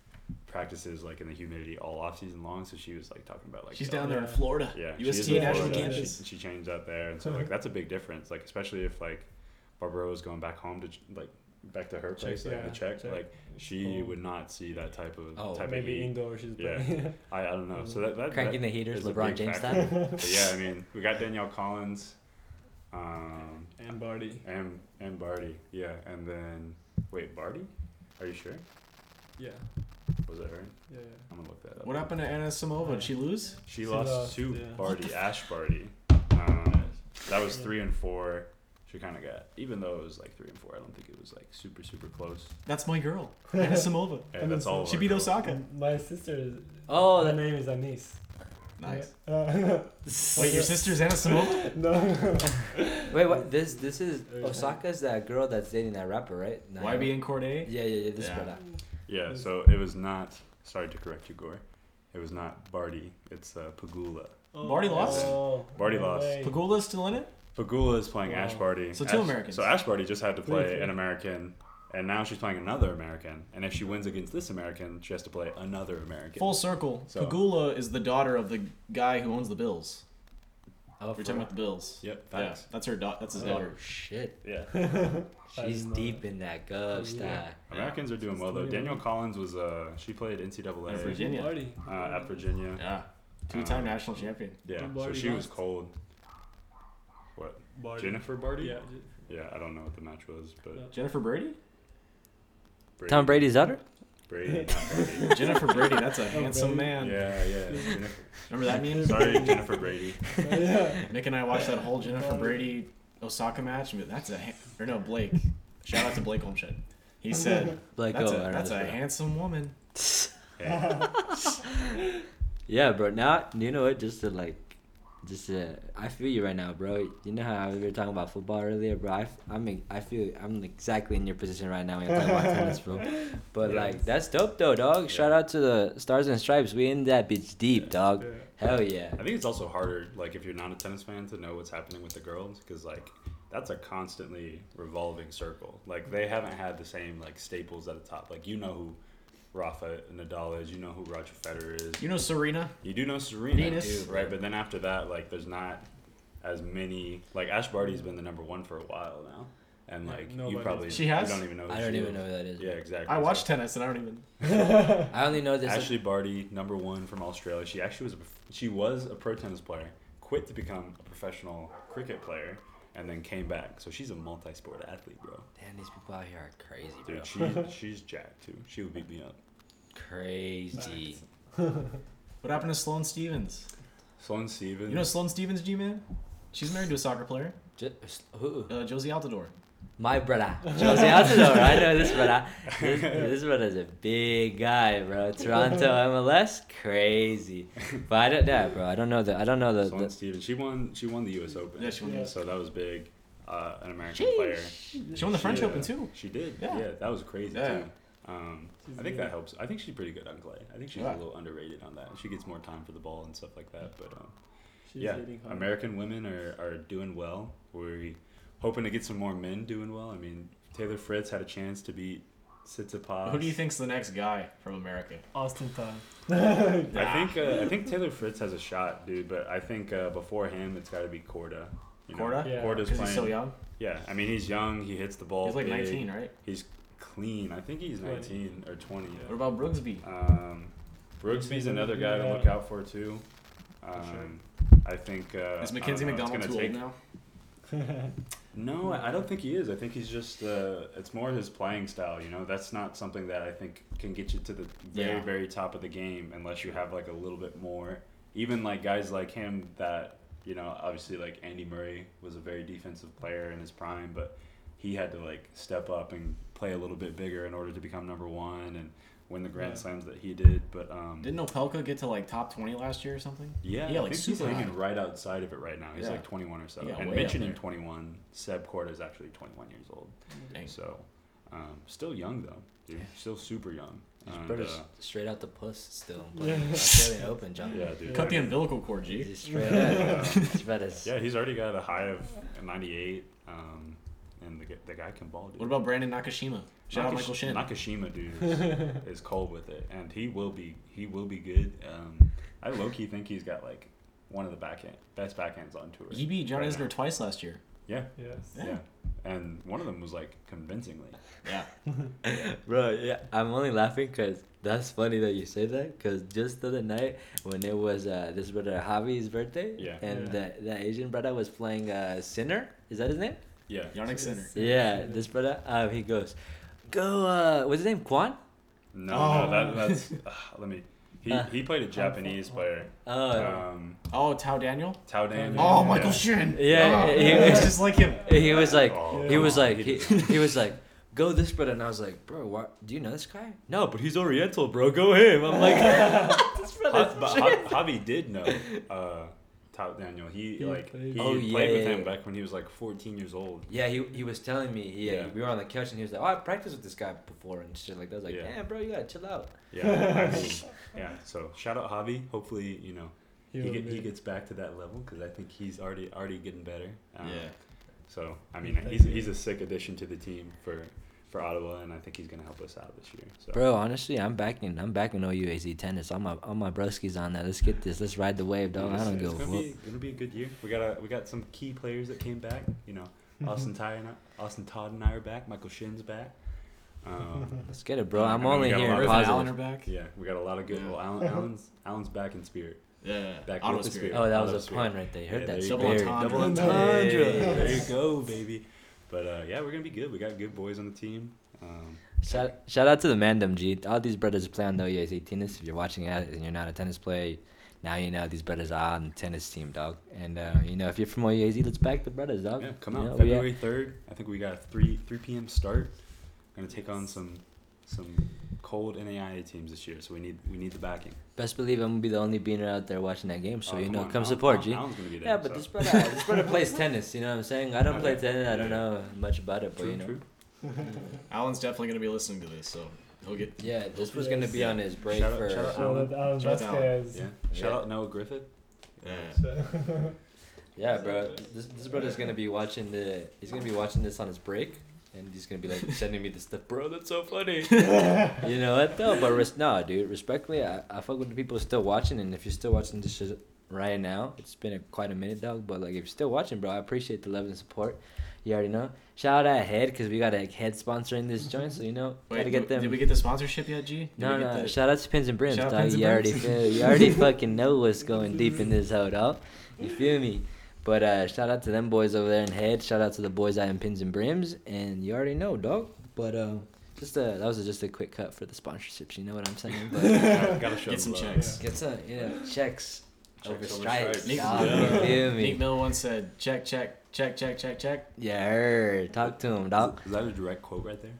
practices like in the humidity all off season long. So she was like talking about like She's down there in Florida. Yeah, she USTA National Florida. Campus. She, she changed out there, and so like that's a big difference. Like especially if like Barbara was going back home to like back to her place, like yeah, the Czech, Czech. like she Oh. would not see that type of Oh, type Maybe of heat. indoor she's Yeah. I, I don't know. So that that, Cranking that the heaters, LeBron James style. Yeah, I mean, we got Danielle Collins, um, and Barty. and and Barty. Yeah, and then wait, Barty? Are you sure? Yeah. Was it her? Yeah. I'm gonna look that up. What happened to Anisimova? Did she lose? She, She lost, lost, to yeah. Barty, Ash Barty. Um, that was three and four. She kind of got, even though it was like three and four, I don't think it was like super super close. That's my girl, Anisimova. Yeah, And that's all. of She our beat girls. Osaka. My sister is. Oh, her that, name is Anis. Nice. Uh, Wait, your sister's Anisimova? no. wait, what? This this is Osaka's that girl that's dating that rapper, right? Naomi? YBN Cordae. Yeah, yeah, yeah. This Yeah. brother. Yeah, so it was not. Sorry to correct you, Goor. It was not Barty. It's uh, Pegula. Barty lost? Oh, Barty no lost. way. Pegula's still in it? Pegula is playing Ash Wow. Barty. So two Ash- Americans. So Ash Barty just had to play three. an American, and now she's playing another American. And if she wins against this American, she has to play another American. Full circle. So- Pegula is the daughter of the guy who owns the Bills. Oh, You're talking about the Bills. Yep, Yeah, thanks. that's her. Da- that's his Oh daughter. shit. Yeah. I She's deep in that gov Yeah. style. Americans are doing well though. Danielle Collins was uh she played NCAA At Virginia. Uh, at Virginia. Yeah. Two-time Um, national champion. Yeah, so she was cold. What? Barty. Jennifer Barty? Yeah. Yeah, I don't know what the match was, but Yeah. Jennifer Brady? Brady, Tom Brady's daughter. Brady, Brady. Jennifer Brady. That's a handsome man. yeah, yeah. Jennifer. Remember that meme? Sorry, Jennifer Brady. yeah. Nick and I watched that whole Jennifer Brady Osaka match. and That's a ha- or no Blake. Shout out to Blake Holmshed. He said Like, that's oh, a I don't that's a this brother. handsome woman. Hey, Yeah, bro. Now you know what? Just to like just uh, I feel you right now, bro. You know how we were talking about football earlier, bro. I, f- I'm I feel I'm exactly in your position right now when you're talking about tennis, bro. But Yeah. like that's dope though, dog. Shout out to the Stars and Stripes. We in that bitch deep, dog. Yeah. Hell yeah. I think it's also harder, like if you're not a tennis fan, to know what's happening with the girls, because like that's a constantly revolving circle. Like they haven't had the same like staples at the top. Like you know who Rafa Nadal is, you know who Roger Federer is. You know Serena? You do know Serena, Venus. right? But then after that, like there's not as many. Like Ash Barty's been the number one for a while now, and Yeah, like you probably She has? you don't even know. Who I don't she even is. know who that is. Yeah, exactly. I So- watch tennis and I don't even. I only know this. Ashley Barty, number one from Australia. She actually was a, she was a pro tennis player, quit to become a professional cricket player, and then came back. So she's a multi-sport athlete, bro. Damn, these people out here are crazy, bro. Dude, she she's jacked too. She would beat me up. Crazy. What happened to Sloane Stevens? Sloane Stevens. You know Sloane Stevens, G man? She's married to a soccer player, Just, who? uh, Jozy Altidore. My brother. Jozy Altidore. I know this brother. This, this brother's a big guy, bro. Toronto MLS, crazy. But I don't, yeah, bro. I don't know the. I don't know the. Sloane the Stevens. She won. She won the U.S. Open. Yeah, she won the- So that was big. Uh, an American Sheesh. player. She won the French She, uh, Open too. She did. Yeah. Yeah, that was crazy Yeah. too. Um, I think that helps. I think she's pretty good on clay. I think she's Yeah. a little underrated on that. She gets more time for the ball and stuff like that. But um, She's yeah. American women are, are doing well. We're hoping to get some more men doing well. I mean, Taylor Fritz had a chance to beat Tsitsipas. Who do you think's the next guy from America? Austin time. I think uh, I think Taylor Fritz has a shot, dude. But I think uh, before him, it's got to be Korda. You know, Korda? Yeah. Korda's Because playing. he's so young. Yeah, I mean he's young. He hits the ball. He's like big. 19, right? He's clean. I think he's 19 or 20. What about Brooksby? Um, Brooksby's another guy to look out for too. Um, sure. I think. Uh, Is Mackenzie don't know, it's McDonald gonna too take- old now? No, I don't think he is. I think he's just. Uh, it's more his playing style. You know, that's not something that I think can get you to the very, Yeah. very top of the game unless you have like a little bit more. Even like guys like him that you know, obviously like Andy Murray was a very defensive player in his prime, but he had to like step up and play a little bit bigger in order to become number one and win the Grand Yeah. Slams that he did. But um, Didn't Opelka get to like top 20 last year or something? yeah, Yeah, I like think he's super hanging high. right outside of it right now. He's Yeah. like 21 or so. Yeah, and way up mentioning 21, Seb Korda is actually 21 years old. Dang. So, um, still young though, dude. Still super young. This And, uh, straight out the puss still. Yeah. Playing Australian Open, John. yeah, dude. Cut I the umbilical cord, G. He's straight out. This yeah, he's already got a high of 98, um, and the, the guy can ball, dude. What about Brandon Nakashima? Shout out Michael Shin. Nakashima, dude, is, is cold with it, and he will be. He will be good. Um, I low key think he's got like one of the backhand best backhands on tour. He beat John right Isner now. twice last year. Yeah, Yes. Yeah. yeah, and one of them was like convincingly. Yeah. Bro, yeah, I'm only laughing because that's funny that you say that. Because just the other night when it was uh, this brother Javi's birthday, Yeah. and Yeah. the the Asian brother was playing uh, Sinner. Is that his name? Yeah, Jannik Sinner. Yeah, this brother. Um, he goes, go. Uh, what's his name? Kwan. No, Oh. no, that, that's. Uh, let me. He, Uh. he played a Japanese player. Oh. Um, Oh, Taro Daniel? Taro Daniel. Oh, yeah. Michael Shin. Yeah, Oh, he- it's just like him. he was like, Oh, he was like, he, he was like, go this brother, and I was like, bro, what? Do you know this guy? No, but he's Oriental, bro. Go him. I'm like, this Ha- brother's but shit. Ha- Javi did know uh, Taro Daniel. He, He like played- he Oh, played yeah, with yeah, him yeah. back when he was like 14 years old. Yeah, he he was telling me. He, Yeah. we were on the couch and he was like, "Oh, I practiced with this guy before and shit like that." I was like, Yeah. "Damn, bro, you gotta chill out." Yeah, I mean, yeah. So shout out Javi. Hopefully, you know he, will get, he gets back to that level because I think he's already already getting better. Um, Yeah. So I mean, he's he's a sick addition to the team for for Ottawa, and I think he's gonna help us out this year. So Bro, honestly, I'm backing. I'm backing OUAZ tennis. All my all my broskies on that. Let's get this. Let's ride the wave, dog. I don't it's give a gonna fuck. be, gonna be a good year. We got a, we got some key players that came back. You know, Austin Ty and I, Austin Todd and I are back. Michael Shin's back. Um, Let's get it, bro. I I'm mean, only got a hearing lot Allen positive. are back. yeah, we got a lot of good. Yeah. Well, Allen, Allen's Allen's back in spirit. Yeah. Back Auto with the Spirit. spirit. Oh, that Auto was a Spirit. pun right there. You heard Yeah, that? there you Double go. entendre. Double Hey. entendre. There you go, baby. But uh, yeah, we're gonna be good. We got good boys on the team. Um, Shout, shout out to the Mandem G. All these brothers play on the OUAZ tennis. If you're watching it and you're not a tennis player, now you know these brothers are on the tennis team, dog. And uh, you know if you're from OUAZ, let's back the brothers, dog. yeah, come You out know, February third. I think we got a three three p.m. start. Gonna take on some some cold NAIA teams this year, so we need we need the backing. Best believe I'm gonna be the only beaner out there watching that game. So Oh, you know, on, come Alan- support, Alan- G. Alan's gonna be there, Yeah, but so. this brother, this brother plays tennis. You know what I'm saying? I don't play tennis. I don't know much about it, but True, you know. true. Alan's definitely gonna be listening to this, so he'll get. Yeah, this was gonna be Yes. on his break Shout out- for. shout out So that Alan Shout out to Yeah. Shout Yeah. out Noah Griffith. Yeah. Yeah, bro. This this brother's gonna be watching the. He's gonna be watching this on his break, and he's gonna be like sending me this stuff, bro. That's so funny. you know what though? But res- no, dude. Respectfully, I, I fuck with the people still watching, and if you're still watching this shit right now, it's been a, quite a minute, dog. But like, if you're still watching, bro, I appreciate the love and support. You already know. Shout out Head because we got a Head sponsoring this joint, so you know Wait, gotta get did- them. Did we get the sponsorship yet, G? Did No, we get no. the- Shout out to Pins and Brims, Shout dog. And You already feel, you already fucking know what's going deep in this hoe, dog. You feel me? But uh, shout out to them boys over there in Head. Shout out to the boys out in Pins and Brims, and you already know, dog. But uh, just a that was just a quick cut for the sponsorships. You know what I'm saying? But gotta, gotta show Get some love. checks. get some, you know, checks, Checks over over stripes, stripes. Nick, dog. yeah. You feel Meek me? Mill once said, "Check, check, check, check, check, check." Yeah, heard. talk to him, dog. Is that a direct quote right there?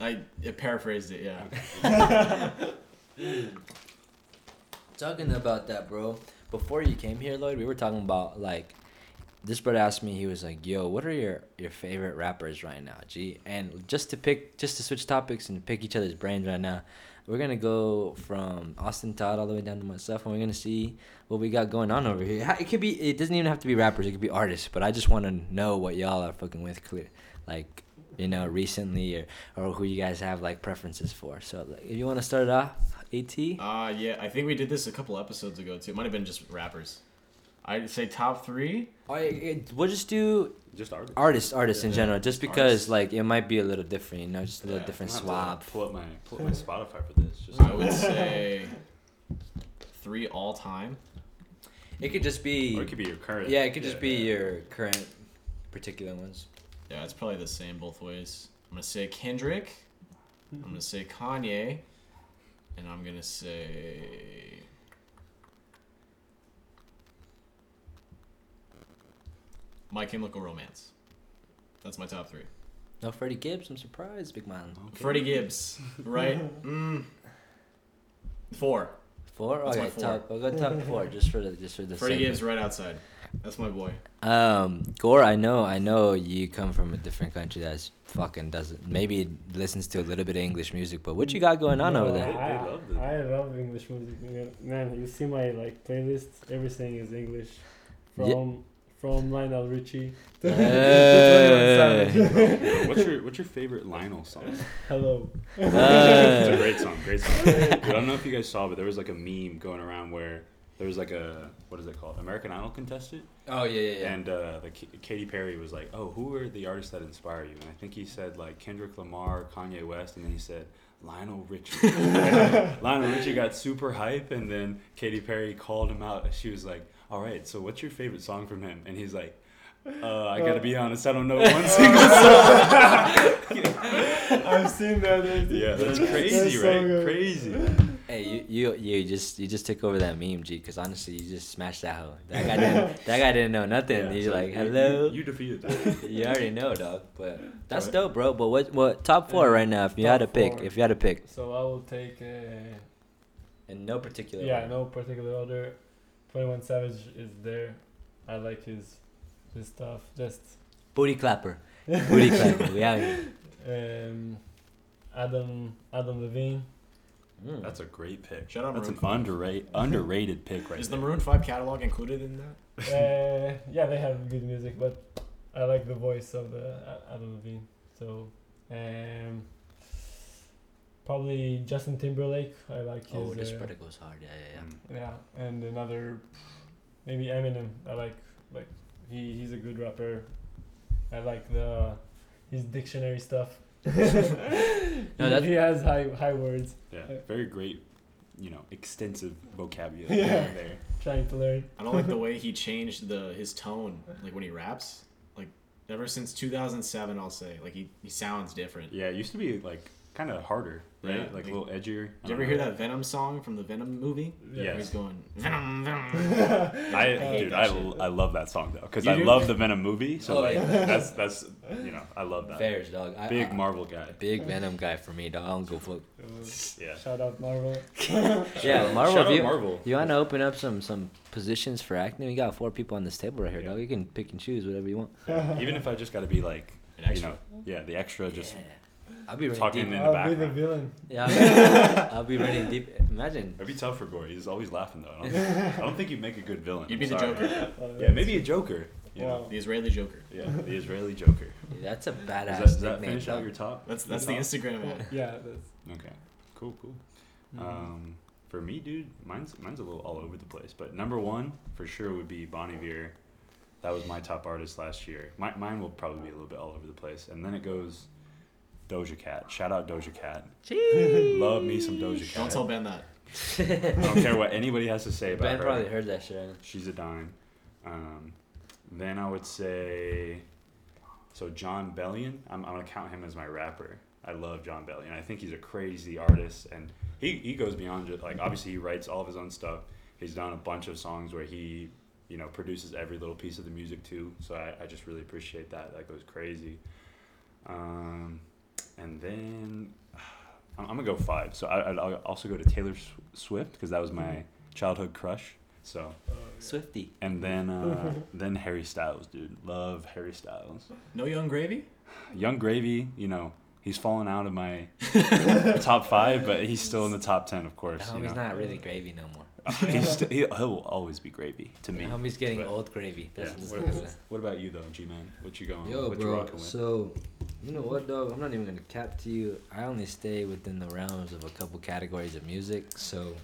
I, I paraphrased it. Yeah. Talking about that, bro. Before you came here, Loyd, we were talking about like this brother asked me. He was like, "Yo, what are your your favorite rappers right now, G?" And just to pick, just to switch topics and pick each other's brains right now, we're gonna go from Austin Todd all the way down to myself, and we're gonna see what we got going on over here. It could be. It doesn't even have to be rappers. It could be artists. But I just want to know what y'all are fucking with, clear, like. You know, recently, or, or who you guys have like preferences for. So, like, if you want to start it off, At. Uh, yeah. I think we did this a couple episodes ago too. It might have been just rappers. I'd say top three. Oh, I, it, we'll just do Just artists. artists, artists in Yeah. general, just because Artists. like it might be a little different, you know, just a little Yeah, different swap. to Pull up my pull up my Spotify for this. Just I would say three all time. It could just be, or it could be your current. yeah, it could just be yeah. your current particular ones. Yeah, it's probably the same both ways. I'm gonna say Kendrick. I'm gonna mm-hmm. say Kanye, and I'm gonna say. My Chemical Romance. That's my top three. No Freddie Gibbs, I'm surprised, big man. Okay. Freddie Gibbs, right? Mm. Four. Four, That's my okay, four. top. I'll go top four just for the just for the Freddie sake Gibbs right outside. That's my boy. Um, Gore, I know, I know you come from a different country that's fucking doesn't maybe listens to a little bit of English music, but what you got going on No, over there? they I, love I love English music. Man, you see my like playlist. Everything is English. Yeah. From from Lionel Richie. to- to Hey. What's your what's your favorite Lionel song? Hello. it's a Uh, great song, great song. I don't know if you guys saw, but there was like a meme going around where there was like a what is it called, American Idol contestant, oh yeah, yeah, yeah. and uh, like K- Katy Perry was like, "Oh, who are the artists that inspire you?" And I think he said like Kendrick Lamar, Kanye West, and then he said Lionel Richie. Lionel Richie got super hype, and then Katy Perry called him out. She was like, "All right, so what's your favorite song from him?" And he's like. Uh, I gotta be honest, I don't know one single song. I've seen that. That's- Yeah, that's that's crazy, so right? good. Crazy. Hey, you, you you just you just took over that meme, G. Because honestly, you just smashed that hoe. That guy didn't that guy didn't know nothing. Yeah, He's so like, hello. You, you defeated that. You already know, dog. But that's Right. dope, bro. But what what top four right now? If you had to pick, four. if you had to pick, So I will take. Uh, in no particular. yeah, order. no particular order. Twenty One Savage is there. I like his his stuff. Just Booty clapper. Booty clapper. We out um, Adam Adam Levine. Mm. That's a great pick. Shout out That's an Maroon underrated underrated pick right Is the there. Maroon Five catalog included in that? uh, yeah, they have good music, but I like the voice of the Adam Levine. So, um, probably Justin Timberlake. I like his. Oh, this uh, brother goes hard. Yeah, yeah, yeah. Yeah, and another, maybe Eminem. I like like he he's a good rapper. I like the his dictionary stuff. No, he, that- he has high high words. Yeah, very great, you know, extensive vocabulary Yeah. there. Trying to learn. I don't like the way he changed the his tone, like when he raps. Like ever since 2007, I'll say, like he, he sounds different. Yeah, it used to be like kind of harder, right? Yeah. Like a little edgier. Did you ever uh-huh. hear that Venom song from the Venom movie? Yeah. Yes. He's going Venom, Venom. I, hate dude, I, shit. I love that song though, because I do? love the Venom movie. So Oh, like, yeah. that's that's you know, I love that. Fairs, dog. I, Big I, Marvel guy. Big Venom guy for me, dog. I don't go fuck. Yeah. Shout out Marvel. Yeah, Marvel. Shout if out you, Marvel. you want to open up some some positions for acting? We got four people on this table right here, Yeah. dog. You can pick and choose whatever you want. Even if I just got to be like, An you extra. know, yeah, the extra, just Yeah. I'll be running Talking deep. in the I'll be the villain. Yeah, I'll be, I'll be running deep. Imagine. It'd be tough for Gory. He's always laughing though. I don't, I don't think you'd make a good villain. You'd be I'm the sorry. Joker. Uh, Yeah, maybe a Joker. You know, The Israeli Joker. yeah, the Israeli Joker. That's a Does badass that, does that nickname. finish out your top? That's that's the top? Instagram ad. Yeah, that's. Okay, cool, cool. Mm-hmm. Um, for me, dude, mine's mine's a little all over the place. But number one for sure would be Bon Iver. That was my top artist last year. My, mine will probably be a little bit all over the place. And then it goes Doja Cat. Shout out Doja Cat. Love me some Doja Cat. Don't tell Ben that. I don't care what anybody has to say about Ben her. Ben probably heard that shit. She's a dime. Um, then I would say, so Jon Bellion. I'm, I'm gonna count him as my rapper. I love Jon Bellion. I think he's a crazy artist, and he, he goes beyond just like obviously he writes all of his own stuff. He's done a bunch of songs where he, you know, produces every little piece of the music too. So I, I just really appreciate that. That goes crazy. Um, and then I'm, I'm gonna go five. So I, I'd I'll also go to Taylor Swift because that was my childhood crush. So Uh, Swifty. and then uh, then Harry Styles, dude. Love Harry Styles. No Yung Gravy. Yung Gravy, you know, he's fallen out of my top five, but he's still in the top ten, of course. The you know. not really gravy no more. he's st- he, he'll always be gravy to me. The homie's getting But- old gravy. Yeah. That's What, what what about you though, G man? What you going? Yo, what you bro. rocking with? So, you know what, dog? I'm not even gonna cap to you. I only stay within the realms of a couple categories of music. So,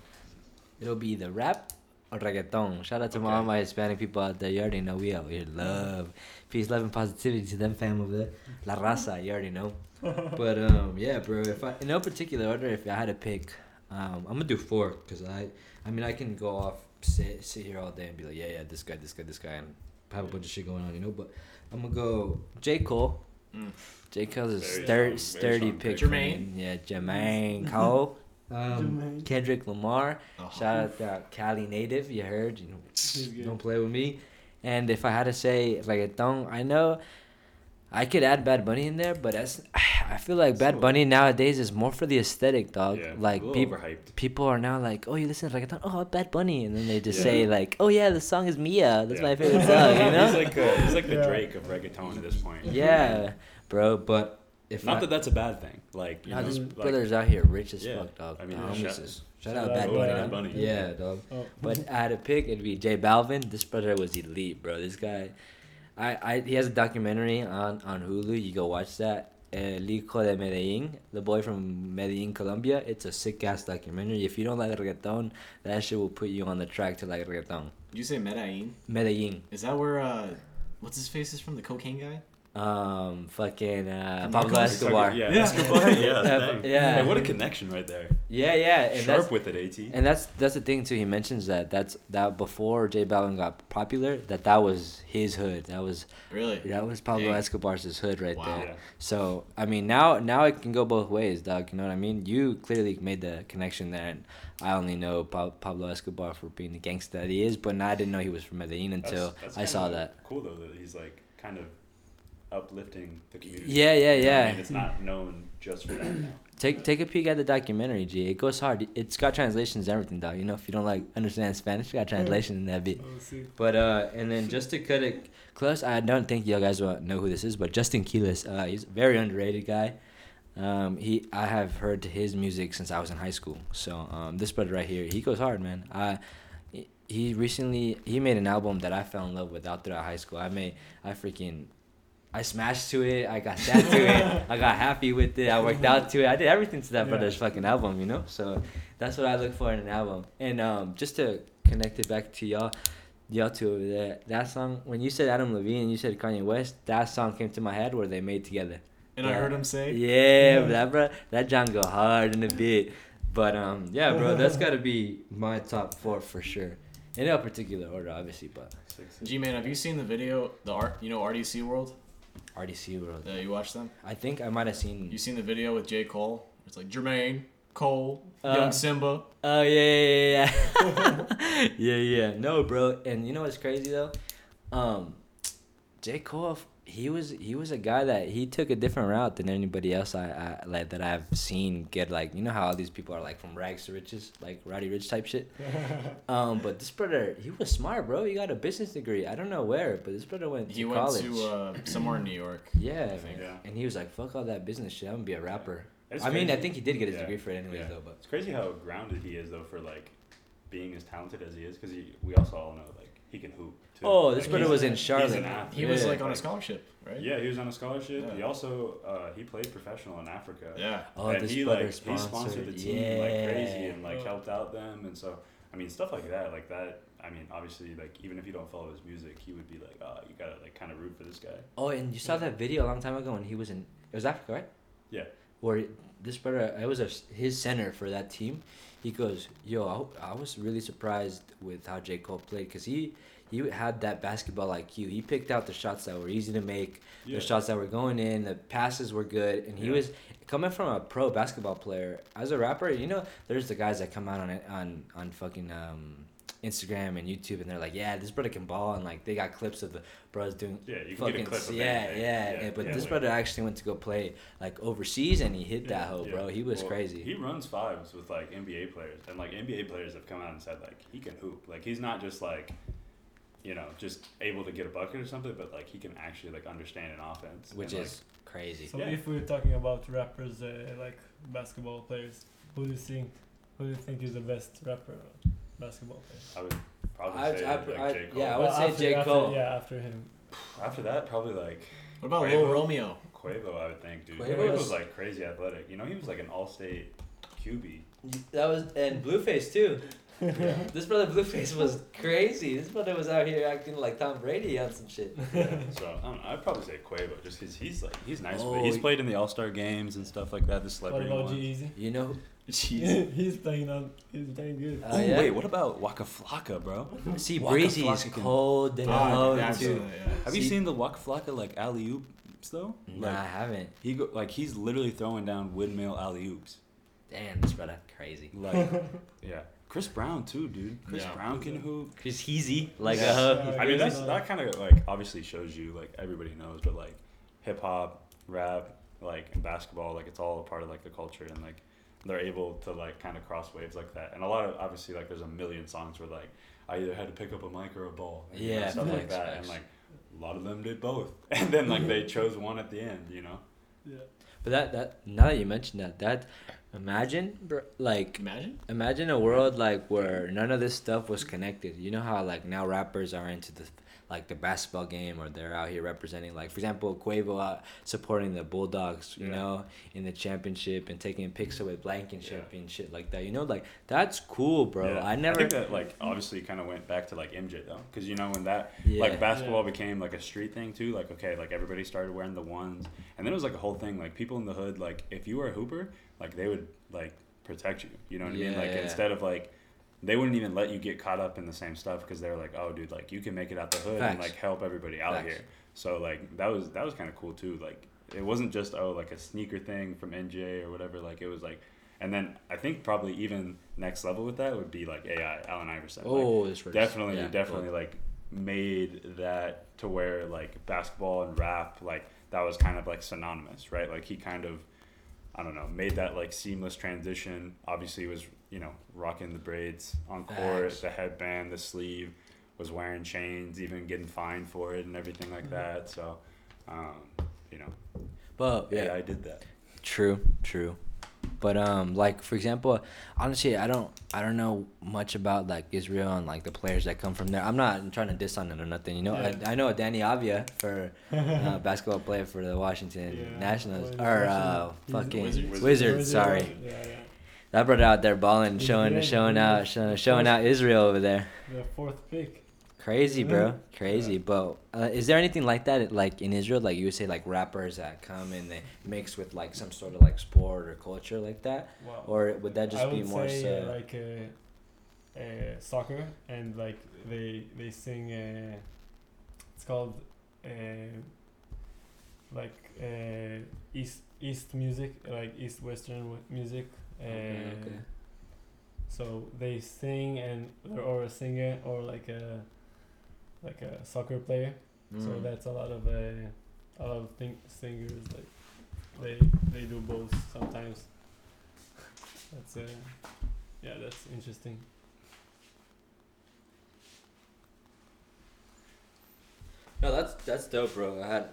it'll be the rap or reggaeton. Shout out to all my Hispanic people out there. You already know we out here love, peace, love, and positivity to them fam over there. La raza, you already know. But um, yeah, bro. If I in no particular order, if I had to pick, um, I'm gonna do four because I, I mean, I can go off sit sit here all day and be like, yeah, yeah, this guy, this guy, this guy, and have a bunch of shit going on, you know. But I'm gonna go J Cole. Mm. J Cole's a Very stur- strong, sturdy strong pick. pick. Jermaine. me. Yeah, Jermaine Cole. Um, Jermaine. Kendrick Lamar. Oh. Shout out that Cali native. You heard? You know, don't play with me. And if I had to say reggaeton, I know I could add Bad Bunny in there, but as I feel like Bad So- Bunny nowadays is more for the aesthetic, dog. yeah, like a little people overhyped. people are now like, oh, you listen to reggaeton, oh, Bad Bunny, and then they just Yeah. say like, oh yeah, the song is Mia, that's Yeah. my favorite song, you know? he's like uh, he's like the Yeah. Drake of reggaeton at this point. yeah, bro. But if Not I, that that's a bad thing. Like you Nah, know, this like, brother's out here rich as Yeah, fuck, dog. I mean, The shout- shout shout out out Bad Bunny. Bad. Bunny. Yeah, dog. Oh. But I had to pick, it'd be J Balvin. This brother was elite, bro. This guy, I, I he has a documentary on on Hulu. You go watch that. El Hijo de Medellin, the boy from Medellin, Colombia. It's a sick ass documentary. If you don't like reggaeton, that shit will put you on the track to like reggaeton. You say Medellin? Medellin, Is that where uh, what's his face is from? The cocaine guy. Um, fucking uh, Pablo Narcos? Escobar. Yeah, Yeah. Escobar. Yeah, Yeah, yeah. Hey, what a connection right there. Yeah, yeah, and that's Sharp with it, At. And that's that's the thing too. He mentions that that's that before J Balvin got popular, that that was his hood. That was Really? that was Pablo Dang. Escobar's hood right Wow. there. Yeah. So I mean, now now it can go both ways, dog. You know what I mean? You clearly made the connection there, and I only know pa- Pablo Escobar for being the gangster that he is, but now I didn't know he was from Medellin until That's- that's I saw that. Cool though that he's like kind of uplifting the community. Yeah, yeah, You know I yeah. mean? It's not known just for that now. Take take a peek at the documentary, G. It goes hard. It's got translations and everything, dog. You know, if you don't like understand Spanish, it got translation in that bit. Oh. But uh, and then just to cut it close, I don't think you guys will know who this is, but Justin Quiles, uh, he's a very underrated guy. Um, he I have heard his music since I was in high school. So um, this brother right here, he goes hard, man. I he- he recently he made an album that I fell in love with out throughout high school. I made I freaking I smashed to it. I got sad to it. I got happy with it. I worked out to it. I did everything to that Yeah. brother's fucking album, you know. So that's what I look for in an album. And um, just to connect it back to y'all, y'all two over there. That song when you said Adam Levine and you said Kanye West, that song came to my head where they made together. And I heard him say. Yeah, Yeah. that bro, that John go hard in a bit. But um, yeah, bro, that's gotta be my top four for sure. In no particular order, obviously, but G man, have you seen the video? The art, you know, RDC World. RDC world. Uh, you watched them? I think I might have seen. You seen the video with J Cole It's like Jermaine, Cole, Uh, Young Simba. Oh yeah, yeah, yeah, yeah. yeah, yeah. No, bro. And you know what's crazy though? Um, J Cole, he was he was a guy that he took a different route than anybody else I, I like that I've seen get like you know how all these people are like from rags to riches, like Roddy Ricch type shit. Um, but this brother, he was smart, bro. He got a business degree. I don't know where, but this brother went He to went college. to uh, somewhere in New York. yeah, I think. Yeah. and he was like, "Fuck all that business shit. I'm gonna be a rapper." It's I mean, I think he did get his Yeah. degree for it anyways, Yeah. though. But It's crazy how grounded he is though for like being as talented as he is because we also all know like he can hoop. Too. oh, this Like, brother was in he's Charlotte. an athlete. He was Yeah. like on a scholarship, right? Yeah, he was on a scholarship. Yeah. He also uh, he played professional in Africa. Yeah. Oh, and this he brother like he sponsored the team yeah. like crazy and like Oh. helped out them and so I mean stuff like that like that I mean obviously like even if you don't follow his music he would be like oh you gotta like kind of root for this guy Oh, and you saw that video a long time ago when he was in it was Africa, right? Yeah. Where this brother, it was a, his center for that team. He goes, "Yo, I, I was really surprised with how J Cole played because he he had that basketball IQ. He picked out the shots that were easy to make, yeah the shots that were going in, the passes were good, and he Yeah. was coming from a pro basketball player as a rapper. You know, there's the guys that come out on on on fucking um, Instagram and YouTube, and they're like, "Yeah, this brother can ball," and like they got clips of the bros doing yeah you can fucking get a clip of yeah, anything. yeah, yeah, But yeah, this brother actually went to go play like overseas, and he hit that Yeah, hoe, yeah. bro. He was Well, crazy. He runs fives with like NBA players, and like NBA players have come out and said like he can hoop. Like he's not just like, you know, just able to get a bucket or something, but like he can actually like understand an offense. which and, is crazy. So Yeah. if we're talking about rappers, uh, like basketball players, who do you think, who do you think is the best rapper, basketball player? I would probably I- say I- like I- J Cole. yeah, I would say after, J. after- Cole. yeah, after him. After that, probably like What about Quavo? Lil Romeo? Quavo. I would think, dude. Quavo Quavo was like crazy athletic. You know, he was like an all-state QB. That was and Blueface too. This brother Blueface was crazy. This brother was out here acting like Tom Brady on some shit. Yeah, so I don't know, I'd probably say Quavo, just because he's like he's nice. Oh, but he's y- played in the All Star games and stuff like that. The What celebrity about ones. G-Eazy? You know? Jeez. he's playing on. He's playing good. Oh, yeah? wait, what about Waka Flocka, bro? See, Waka Breezy is Flocka can- cold than Ah, hell too. yeah. Have you seen the Waka Flocka like alley oops though? Nah, I haven't. he go like he's literally throwing down windmill alley oops. Damn, this brother crazy. Like yeah, Chris Brown too, dude. Chris Yeah. Brown can hoop. Chris Heezy, like Yeah. uh, I mean, that's that kind of like obviously shows you like everybody knows, but like hip hop, rap, like and basketball, like it's all a part of like the culture, and like they're able to like kind of cross waves like that. And a lot of obviously like there's a million songs where like I either had to pick up a mic or a ball, and, you know, Yeah, stuff like that, facts. and like a lot of them did both, and then like they chose one at the end, you know. Yeah. But that that now that you mentioned that, that imagine bro, like Imagine. imagine a world like where none of this stuff was connected. You know how like now rappers are into the like the basketball game or they're out here representing like for example Quavo out supporting the Bulldogs, you Yeah. know, in the championship and taking pics with Blankenship Yeah. and shit like that. You know, like that's cool, bro. Yeah. I never think that like obviously kind of went back to like MJ though, because you know when that yeah. like basketball Yeah. became like a street thing too like okay like everybody started wearing the ones and then it was like a whole thing like people in the hood like if you were a hooper like they would like protect you. You know what i mean? Like yeah. instead of like they wouldn't even let you get caught up in the same stuff because they're like oh dude like you can make it out the hood and like help everybody out Facts. here. So like that was that was kind of cool too. Like it wasn't just oh like a sneaker thing from nj or whatever. Like it was like and then i think probably even next level with that would be like ai allen iverson. Like, Oh, this was definitely yeah, definitely like made that to where like basketball and rap like that was kind of like synonymous right? Like he kind of i don't know made that like seamless transition obviously was you know rocking the braids on court Facts. the headband the sleeve was wearing chains even getting fined for it and everything like Mhm. that so um you know But yeah yeah, i did that True, true. But um, like for example, honestly, I don't, I don't know much about like Israel and like the players that come from there. I'm not trying to diss on it or nothing. You know, Yeah. I, I know Deni Avdija for uh, basketball player for the Washington Yeah. Nationals or uh, fucking Wizards. Wizards. sorry, Yeah, yeah. that brother out there balling, showing, showing out, showing, showing out Israel over there. The fourth pick. Crazy, bro. Yeah. Crazy. Yeah. But uh, is there anything like that, like in Israel, like you would say, like rappers that come and they mix with like some sort of like sport or culture like that, Wow. or would that just I be more say, so? uh, like uh, uh, soccer and like they they sing. Uh, it's called. Uh, like uh, east east music, like east western w- music. Uh, Okay, okay. So they sing and they're or a singer or like a like a soccer player. So Mm. that's a lot of uh, a lot of thing- singers like they they do both sometimes. that's uh, yeah, that's interesting. No, that's that's dope, bro. I had,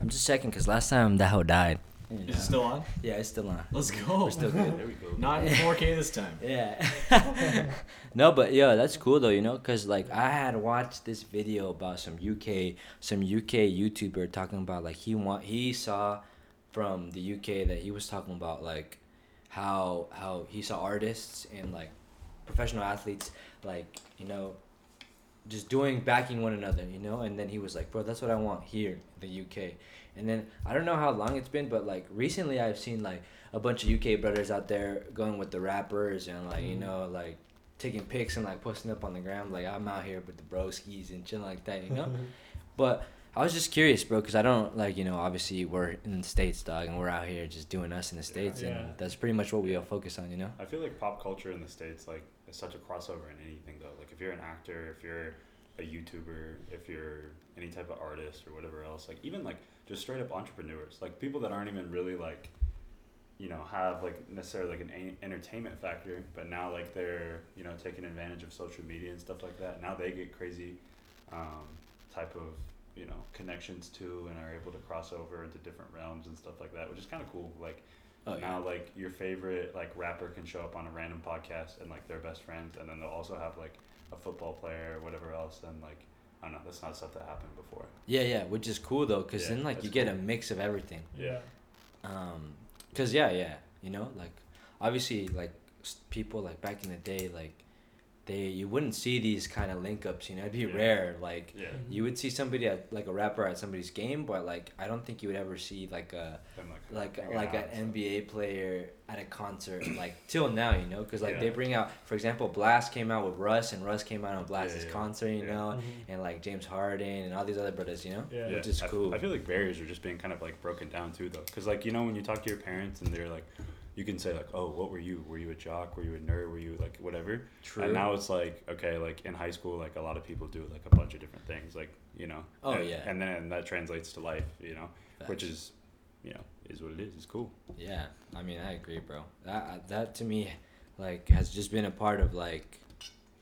I'm just checking because last time the Daho died. You Is know. it still on? Yeah, it's still on. Let's go. We're still good. There we go. Not in 4K this time. Yeah. no, but yeah, that's cool though, you know, cause like I had watched this video about some UK, some UK YouTuber talking about like he want he saw from the UK that he was talking about like how how he saw artists and like professional athletes like you know just doing backing one another, you know, and then he was like, bro, that's what I want here in the UK. And then I don't know how long it's been, but like recently I've seen like a bunch of UK brothers out there going with the rappers and like you Mhm. know like taking pics and like posting up on the ground like I'm out here with the broskies and chilling like that, you know. but I was just curious, bro, because I don't like you know obviously we're in the states, dog, and we're out here just doing us in the states, Yeah. and that's pretty much what we all focus on, you know. I feel like pop culture in the states like is such a crossover in anything though. Like if you're an actor, if you're a YouTuber, if you're any type of artist or whatever else, like even like just straight up entrepreneurs, like people that aren't even really like, you know, have like necessarily like an a- entertainment factor, but now like they're you know taking advantage of social media and stuff like that. Now they get crazy, um, type of you know connections too, and are able to cross over into different realms and stuff like that, which is kind of cool. Like Oh yeah. now like your favorite like rapper can show up on a random podcast and like they're best friends and then they'll also have like a football player or whatever else and like I don't know that's not stuff that happened before Yeah, yeah, which is cool though, cause Yeah, then like you get a mix of everything. Yeah. Um, cause yeah, yeah, you know, like obviously like people like back in the day, like they you wouldn't see these kind of link ups, you know, it'd be Yeah. rare. Like yeah you would see somebody at like a rapper at somebody's game, but like I don't think you would ever see like a like like like out and an NBA player at a concert like till now, you know, because like they bring out, for example, Blast came out with Russ, and Russ came out on Blast's yeah, concert, you yeah. know, Mhm. and like James Harden and all these other brothers, you know, Yeah. Yeah, which is I f- cool. I, feel like barriers are just being kind of like broken down too, though, because like you know when you talk to your parents and they're like, you can say like, oh, what were you? Were you a jock? Were you a nerd? Were you like whatever? True. And now it's like okay, like in high school, like a lot of people do like a bunch of different things, like you know. Oh, and, yeah. And then that translates to life, you know, which is, you know, is what it is. It's cool. Yeah, I mean, I agree, bro. That that to me, like, has just been a part of like,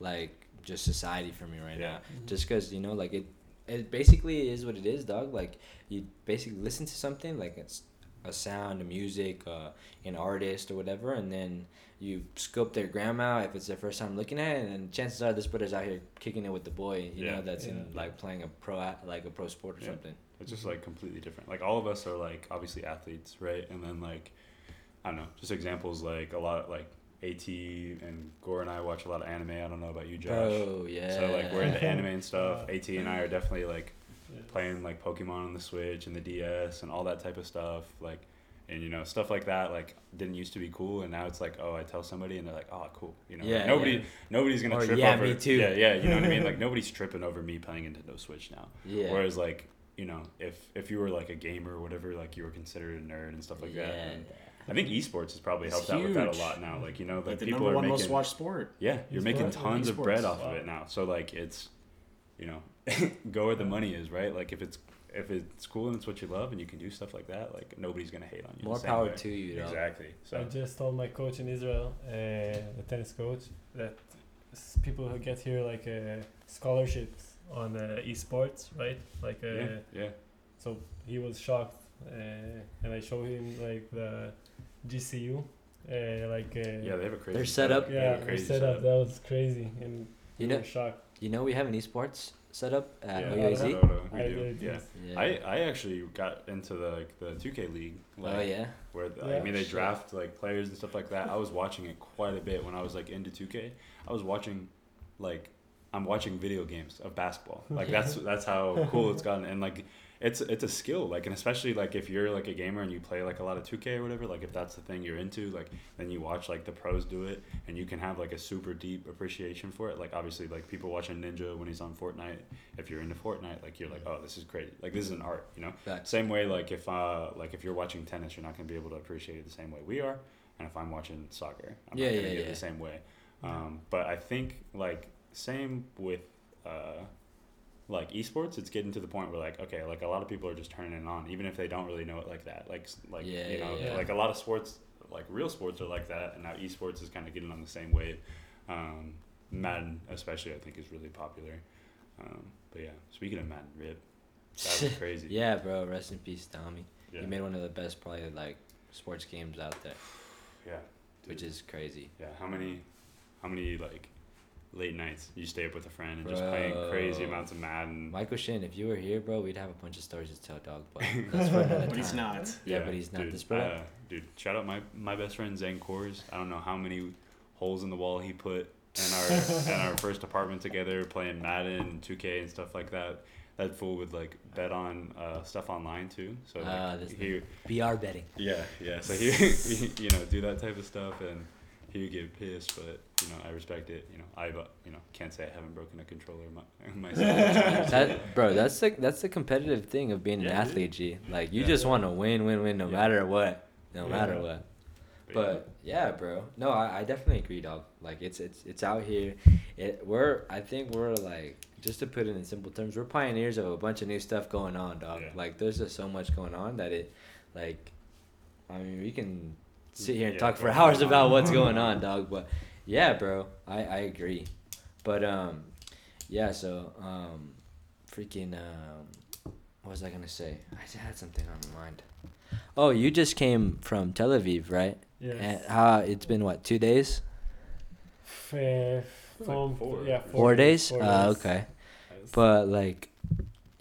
like just society for me right Yeah. now. Mhm. Just cause you know, like it, it basically is what it is, dog. Like you basically listen to something, like it's a sound, a music, uh, an artist or whatever, and then you scope their gram out if it's their first time looking at it, and chances are this brother's out here kicking it with the boy, you Yeah. know, that's in like playing a pro, like a pro sport or Yeah. something. It's just like completely different. Like all of us are like obviously athletes, right? And then like I don't know, just examples like a lot like AT and Goor and I watch a lot of anime. I don't know about you, Josh. Bro, yeah. So like we're into anime and stuff. AT and I are definitely like Yeah. playing like Pokemon on the Switch and the DS and all that type of stuff. Like and you know stuff like that like didn't used to be cool and now it's like oh I tell somebody and they're like oh cool you know like, nobody yeah. nobody's gonna Or, trip "Yeah, over me too." yeah yeah you know what I mean like nobody's tripping over me playing Nintendo Switch now Yeah. Whereas like you know if if you were like a gamer or whatever like you were considered a nerd and stuff like that. Yeah. And I think esports has probably It's helped out with that a lot now. Like you know Like like the people number are one making most watched sport. yeah you're making tons of bread off Wow. of it now. So like it's you know go where the money is right. Like if it's if it's cool and it's what you love and you can do stuff like that like nobody's gonna hate on you. More power way. to you, dog. Exactly. So I just told my coach in Israel, uh, the tennis coach, that people who get here like uh, scholarships on uh, esports, right? Like, uh, yeah yeah so he was shocked, uh, and I showed him like the GCU, uh, like uh, yeah they have a crazy They're set up- They yeah, have a we crazy set up. That was crazy, and You we know, were shocked. You know, we have an esports setup at Yeah, OUAZ. I Dota, we I do. did, Yeah. Yeah. I, I actually got into the like the 2K league. Oh, like, oh yeah. Where the, I mean they Shit. draft like players and stuff like that. I was watching it quite a bit when I was like into 2K. I was watching like I'm watching video games of basketball. Like that's that's how cool it's gotten. And like it's it's a skill like and especially like if you're like a gamer and you play like a lot of 2k or whatever like if that's the thing you're into like then you watch like the pros do it and you can have like a super deep appreciation for it. Like obviously like people watching ninja when he's on fortnite if you're into fortnite like you're like oh this is great. Like this is an art you know? Same way like if uh like if you're watching tennis you're not going to be able to appreciate it the same way we are. And if i'm watching soccer i'm Yeah, not going to yeah, it yeah. the same way. Um, but i think like same with uh like esports, it's getting to the point where like okay, like a lot of people are just turning it on, even if they don't really know it like that. Like like Yeah, you know, yeah, like a lot of sports, like real sports are like that, and now esports is kind of getting on the same wave. Um, Madden, especially, I think is really popular. Um, but yeah, speaking of Madden, rip, that was crazy. Yeah, bro. Rest in peace, Tommy. yeah, He made one of the best, probably like sports games out there, yeah, which is crazy. yeah. How many, how many like late nights you stay up with a friend and just playing crazy amounts of Madden? Michael Shin, if you were here, bro, we'd have a bunch of stories to tell, dog. But that's for another But he's not. Yeah, but he's not dude, this bro. Uh, dude, shout out my my best friend Zen Kors. I don't know how many holes in the wall he put in our in our first apartment together, playing Madden and 2K and stuff like that. That fool would like bet on uh, stuff online too. So like, this he, BR betting. yeah, yeah. So he, he, you know, do that type of stuff, and he would get pissed. But you know, I respect it. You know, I, you know, can't say I haven't broken a controller my, myself. That, bro, that's the that's the competitive thing of being an Yeah, dude. athlete, G. Like you Yeah. just want to win, win, win, no Yeah. matter what, no Yeah. matter what. But yeah, bro. No, I, I definitely agree, dog. Like it's it's it's out here. It we're I think we're like just to put it in simple terms, we're pioneers of a bunch of new stuff going on, dog. Yeah. Like there's just so much going on that it like I mean we can sit here and Yeah, talk for hours about what's going on, dog. But yeah, bro, I, I agree. But um yeah, so um freaking um what was I gonna say? I just had something on my mind. Oh, you just came from Tel Aviv, right? Yes. And how it's been what two days? F- uh, from- four. Yeah, Four, days. four Uh, days. okay. But like,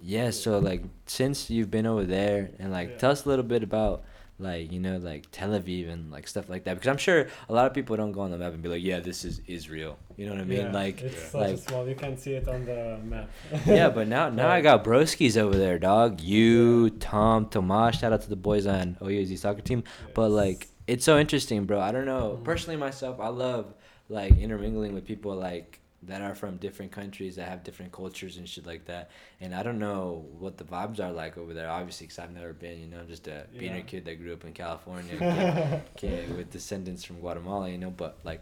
yeah. So like, since you've been over there, and like, Yeah. tell us a little bit about like you know like Tel Aviv and like stuff like that because I'm sure a lot of people don't go on the map and be like, yeah, this is Israel. You know what I mean? Yeah, Like, it's such like- a small. You can't see it on the map. yeah. But now now I got broskies over there, dog. You, Tom, Tomas. Shout out to the boys on OUZ soccer team. But like, it's so interesting, bro. I don't know. Mhm. Personally, myself, I love like intermingling with people like that are from different countries that have different cultures and shit like that. And I don't know what the vibes are like over there, obviously, because I've never been. You know, I'm just a beaner Yeah. kid that grew up in California, kid, kid with descendants from Guatemala. You know, but like,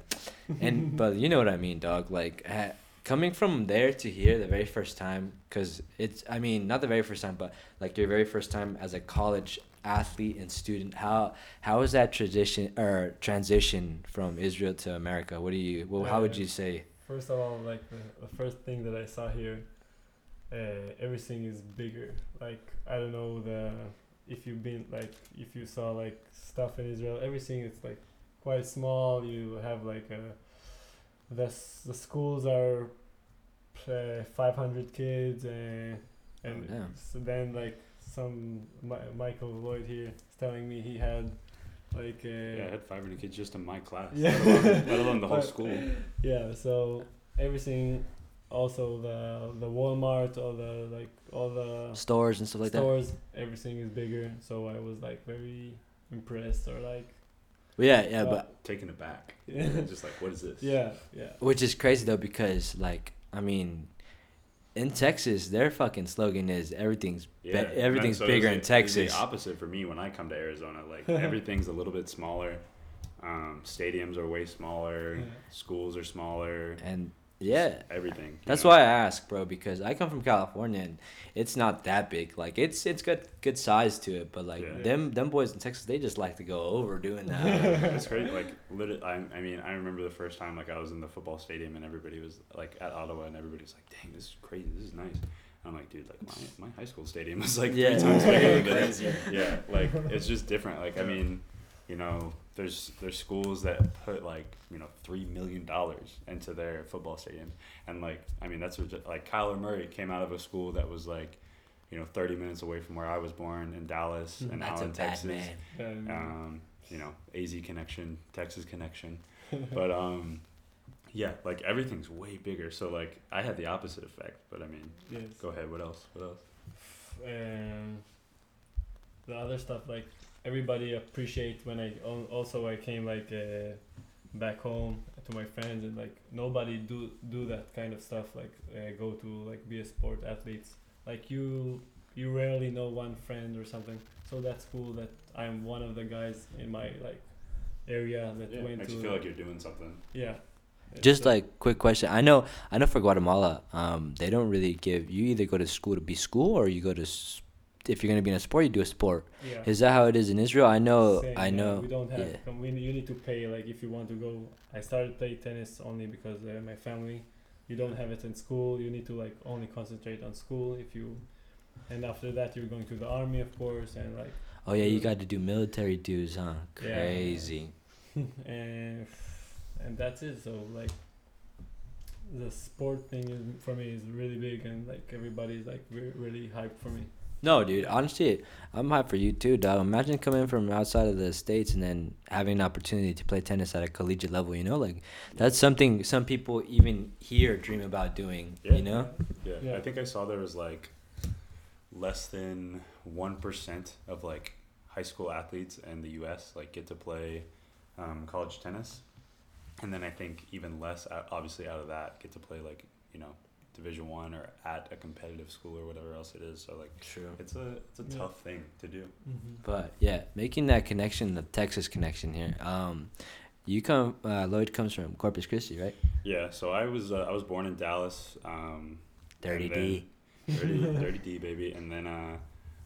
and but you know what I mean, dog. Like. ha- Coming from there to here the very first time, because it's, I mean, not the very first time, but like your very first time as a college athlete and student, how how is that tradition or transition from Israel to America? What do you? Well, how would Uh, you say? First of all, like the, the first thing that I saw here, uh, everything is bigger. Like I don't know the if you've been like if you saw like stuff in Israel, everything is like quite small. You have like a the the schools are uh, 500 kids and and Oh, so then like some Mi- Michael Loyd here is telling me he had like uh, Yeah, I had 500 kids just in my class. Yeah. Let, alone, let alone the whole But- school. yeah so everything also the the walmart all the like all the Stores and stuff like that. stores everything is bigger so i was like very impressed or like Yeah, yeah, uh, but Taken aback. yeah just like, what is this? yeah yeah which is crazy though because like I mean, in Texas, their fucking slogan is everything's be- Yeah, everything's so bigger it's in the- it's Texas. The opposite for me when I come to Arizona. Like everything's a little bit smaller. Um, stadiums are way smaller. Yeah. Schools are smaller. And yeah, everything. That's know? why I ask, bro, because I come from California and it's not that big. Like it's it's got good size to it, but like Yeah. them them boys in Texas, they just like to go over doing that. it's great. Like, literally, I, I mean, I remember the first time like I was in the football stadium and everybody was like at Ottawa and everybody was like, "Dang, this is crazy. This is nice." And I'm like, dude, like my, my high school stadium was like Yeah. three times bigger than this. Yeah, like it's just different. Like, I mean, you know, there's there's schools that put like you know three million dollars into their football stadium, and like I mean that's what, like Kyler Murray came out of a school that was like. You know, 30 minutes away from where I was born in Dallas, and now That's a in bad Texas man. um, you know, AZ connection, Texas connection. but um, yeah, like everything's way bigger. So like I had the opposite effect. But I mean, yes go ahead. What else? What else? um, the other stuff like everybody appreciate when I also I came like uh, back home to my friends and like nobody do do that kind of stuff like uh, go to like be a sport athletes like you you rarely know one friend or something so that's cool that I'm one of the guys in my like area that Yeah, went makes to you feel like you're doing something. yeah Just It's, like quick question. I know I know for Guatemala, um, they don't really give you either go to school to be school or you go to s- if you're gonna be in a sport, you do a sport. yeah. Is that how it is in Israel? I know. Same, I yeah, know. we don't have. yeah. We, you need to pay like if you want to go. I started play tennis only because uh, my family. You don't have it in school. You need to like only concentrate on school. If you, and after that you're going to the army, of course, and like Oh yeah, you got to do military dues, huh? Yeah. Crazy. and and that's it. So like, the sport thing is for me is really big, and like everybody's like re- really hyped for me. No, dude. Honestly, I'm hyped for you too, dog. Imagine coming from outside of the states and then having an opportunity to play tennis at a collegiate level. You know, like that's something some people even here dream about doing. Yeah. You know. Yeah, Yeah. I think I saw there was like less than one percent of like high school athletes in the U.S. like get to play um, college tennis, and then I think even less, obviously, out of that get to play like you know Division One or at a competitive school or whatever else it is. So like True. it's a it's a Yeah. tough thing to do. Mm-hmm. But yeah, making that connection, the Texas connection here. Um, you come. Uh, Loyd comes from Corpus Christi, right? Yeah, so I was uh, I was born in Dallas. Um, Dirty and D. then- dirty, dirty D baby, and then uh,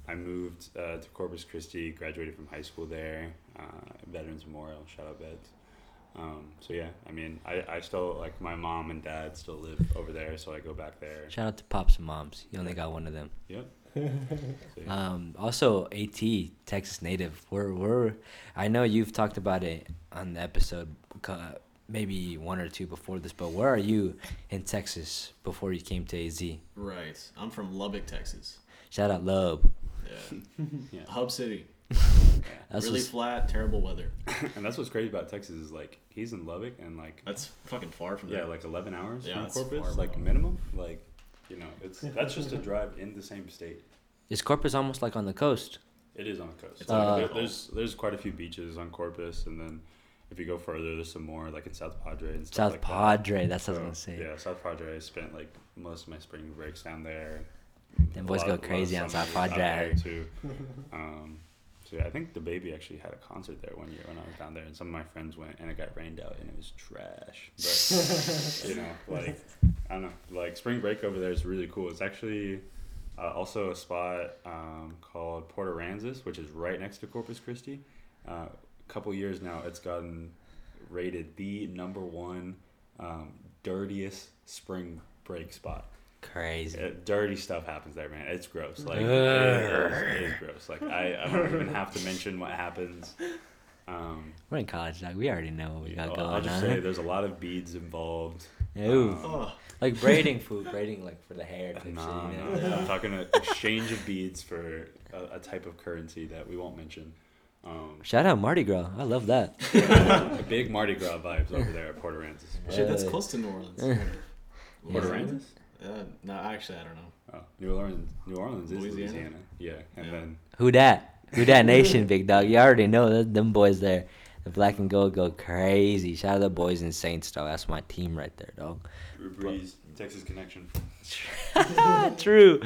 I moved uh, to Corpus Christi, graduated from high school there, uh, Veterans Memorial, shout out Vets. Um, so yeah, I mean, I, I still like my mom and dad still live over there, so I go back there. Shout out to pops and moms. You only got one of them. Yep. Um, also, At Texas native. We're we're. I know you've talked about it on the episode, uh, maybe one or two before this. But where are you in Texas before you came to AZ? Right. I'm from Lubbock, Texas. Shout out Lub. Yeah. yeah. Hub City. That's really what's- flat, terrible weather. and that's what's crazy about Texas is like he's in Lubbock and like That's fucking far from yeah, like eleven hours Yeah, from Corpus, like bro. minimum, like you know, it's that's just a drive in the same state. Is Corpus almost like on the coast? It is on the coast. It's Like, on the there- coast. there's there's quite a few beaches on Corpus, and then if you go further, there's some more like in South Padre and stuff South like that. Padre. That's what I was So, gonna say. Yeah, South Padre. I spent like most of my spring breaks down there. Them boys lot- go a lot of crazy on South summers out Padre. there, too. Um, so I think the baby actually had a concert there one year when I was down there, and some of my friends went, and it got rained out, and it was trash. But you know, like I don't know, like spring break over there is really cool. It's actually uh, also a spot um, called Port Aransas, which is right next to Corpus Christi. Uh, a couple years now, it's gotten rated the number one um, dirtiest spring break spot. Crazy. Uh, dirty stuff happens there, man. It's gross. Like it is, it is gross. Like I, I don't even have to mention what happens. Um, We're in college, dog. We already know what we got I'll, going I'll just on. say there's a lot of beads involved. Ooh. Um, Oh, like braiding food, braiding like for the hair type no, shit, you no, know? I'm talking an exchange of beads for a, a type of currency that we won't mention. Um, Shout out Mardi Gras. I love that. big Mardi Gras vibes over there at Port Aransas. shit, that's close to New Orleans. Port Aransas? Uh, no, actually, I don't know. Oh, New Orleans. New Orleans is Louisiana? Louisiana. Yeah, and Yeah. then Who that? Who that nation, big dog? You already know that them boys there. The black and gold go crazy. Shout out to the boys in Saints, though. That's my team right there, dog. Drew Brees, Texas connection. True.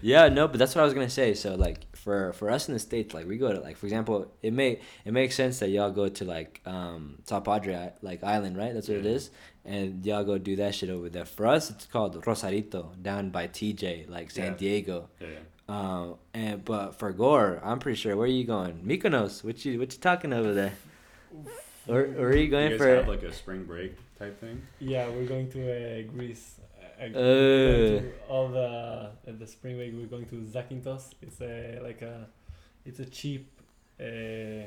Yeah, no, but that's what I was gonna say. So like for for us in the states, like we go to like for example, it may it makes sense that y'all go to like um South Padre like island, right? That's what it Yeah. is, and y'all go do that shit over there. For us, it's called Rosarito down by TJ, like San Yeah. Diego. Yeah, yeah. Um, and but for Goor, I'm pretty sure. Where are you going? Mykonos. What you what you talking over there? Or, or are you going you guys for? have like a spring break type thing? Yeah, we're going to uh, Greece. Uh, Uh. we're going to all the at the spring break. We're going to Zakynthos. It's a like a, it's a cheap, uh,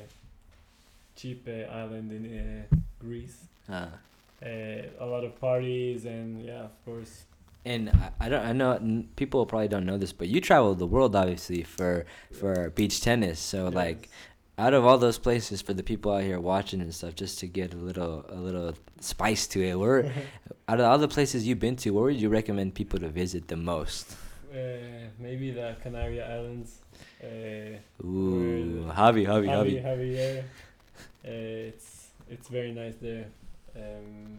cheap uh, island in uh, Greece. uh, Uh, a lot of parties and yeah, of course. and I, I don't I know n- people probably don't know this, but you travel the world obviously for for beach tennis. So like out of all those places for the people out here watching and stuff, just to get a little a little spice to it, where out of all the places you've been to, where would you recommend people to visit the most? uh, maybe the Canary Islands. Uh, Ooh, Where- hobby, hobby, Javi, hobby. Javier. Uh, it's it's very nice there. Um,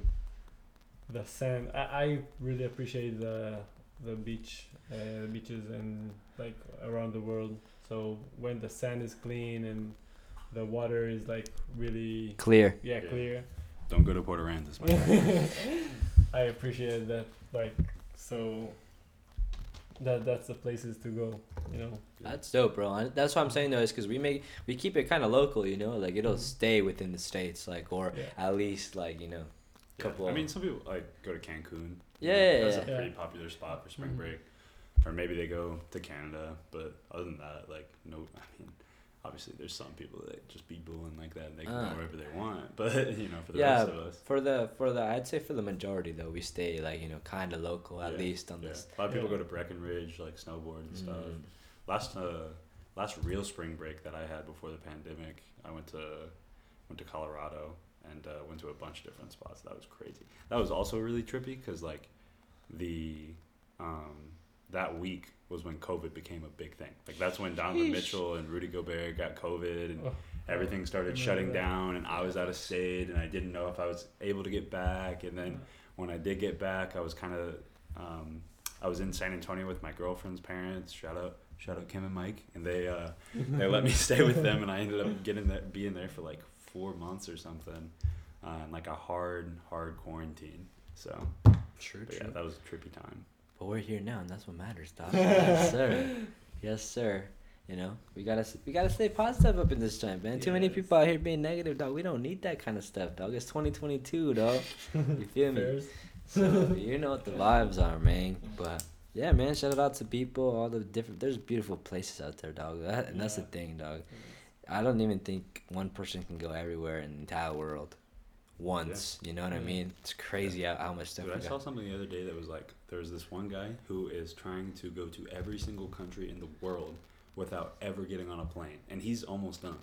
the sand. I, I really appreciate the the beach, uh, the beaches and like around the world. So when the sand is clean and the water is like really Clear. yeah Yeah. clear, Don't go to Port Aransas, my friend. I appreciate that. Like so. That that's the places to go. You know. That's dope, bro. And that's what I'm saying though, is because we make we keep it kind of local, you know, like it'll Mhm. stay within the states, like or Yeah. at least like you know, Yeah. couple. I mean, some people like go to Cancun. Yeah, You know, yeah, that's yeah. a pretty Yeah. popular spot for spring Mhm. break. Or maybe they go to Canada, but other than that, like no. I mean, obviously there's some people that just be booing like that. and They can Ah. go wherever they want, but you know, for the Yeah, rest of us. for the for the I'd say for the majority though, we stay like you know kind of local at Yeah, least on Yeah. this. A lot of people go to Breckenridge, like snowboard and stuff. Mm. Last uh, last real spring break that I had before the pandemic, I went to went to Colorado and uh, went to a bunch of different spots. That was crazy. That was also really trippy because like the um, that week was when COVID became a big thing. Like that's when Donovan Sheesh. Mitchell and Rudy Gobert got COVID and Oh, everything started shutting that. down and I was out of state and I didn't know if I was able to get back and then when I did get back, I was kind of um, I was in San Antonio with my girlfriend's parents. Shout out, shout out Kim and Mike, and they uh, they let me stay with them, and I ended up getting that being there for like four months or something, uh, in like a hard hard quarantine. So True, but yeah, that was a trippy time. But we're here now, and that's what matters, dog. yes, sir. Yes, sir. You know, we gotta we gotta stay positive up in this time, man. Too many people out here being negative, dog. We don't need that kind of stuff, dog. It's 2022, dog. You feel me? So you know what the vibes are, man. But yeah, man. Shout out to people, all the different. There's beautiful places out there, dog. That, and that's the thing, dog. I don't even think one person can go everywhere in the entire world once. You know what I mean? It's crazy how, how much stuff Dude, I we saw something the other day that was like there's this one guy who is trying to go to every single country in the world without ever getting on a plane, and he's almost done.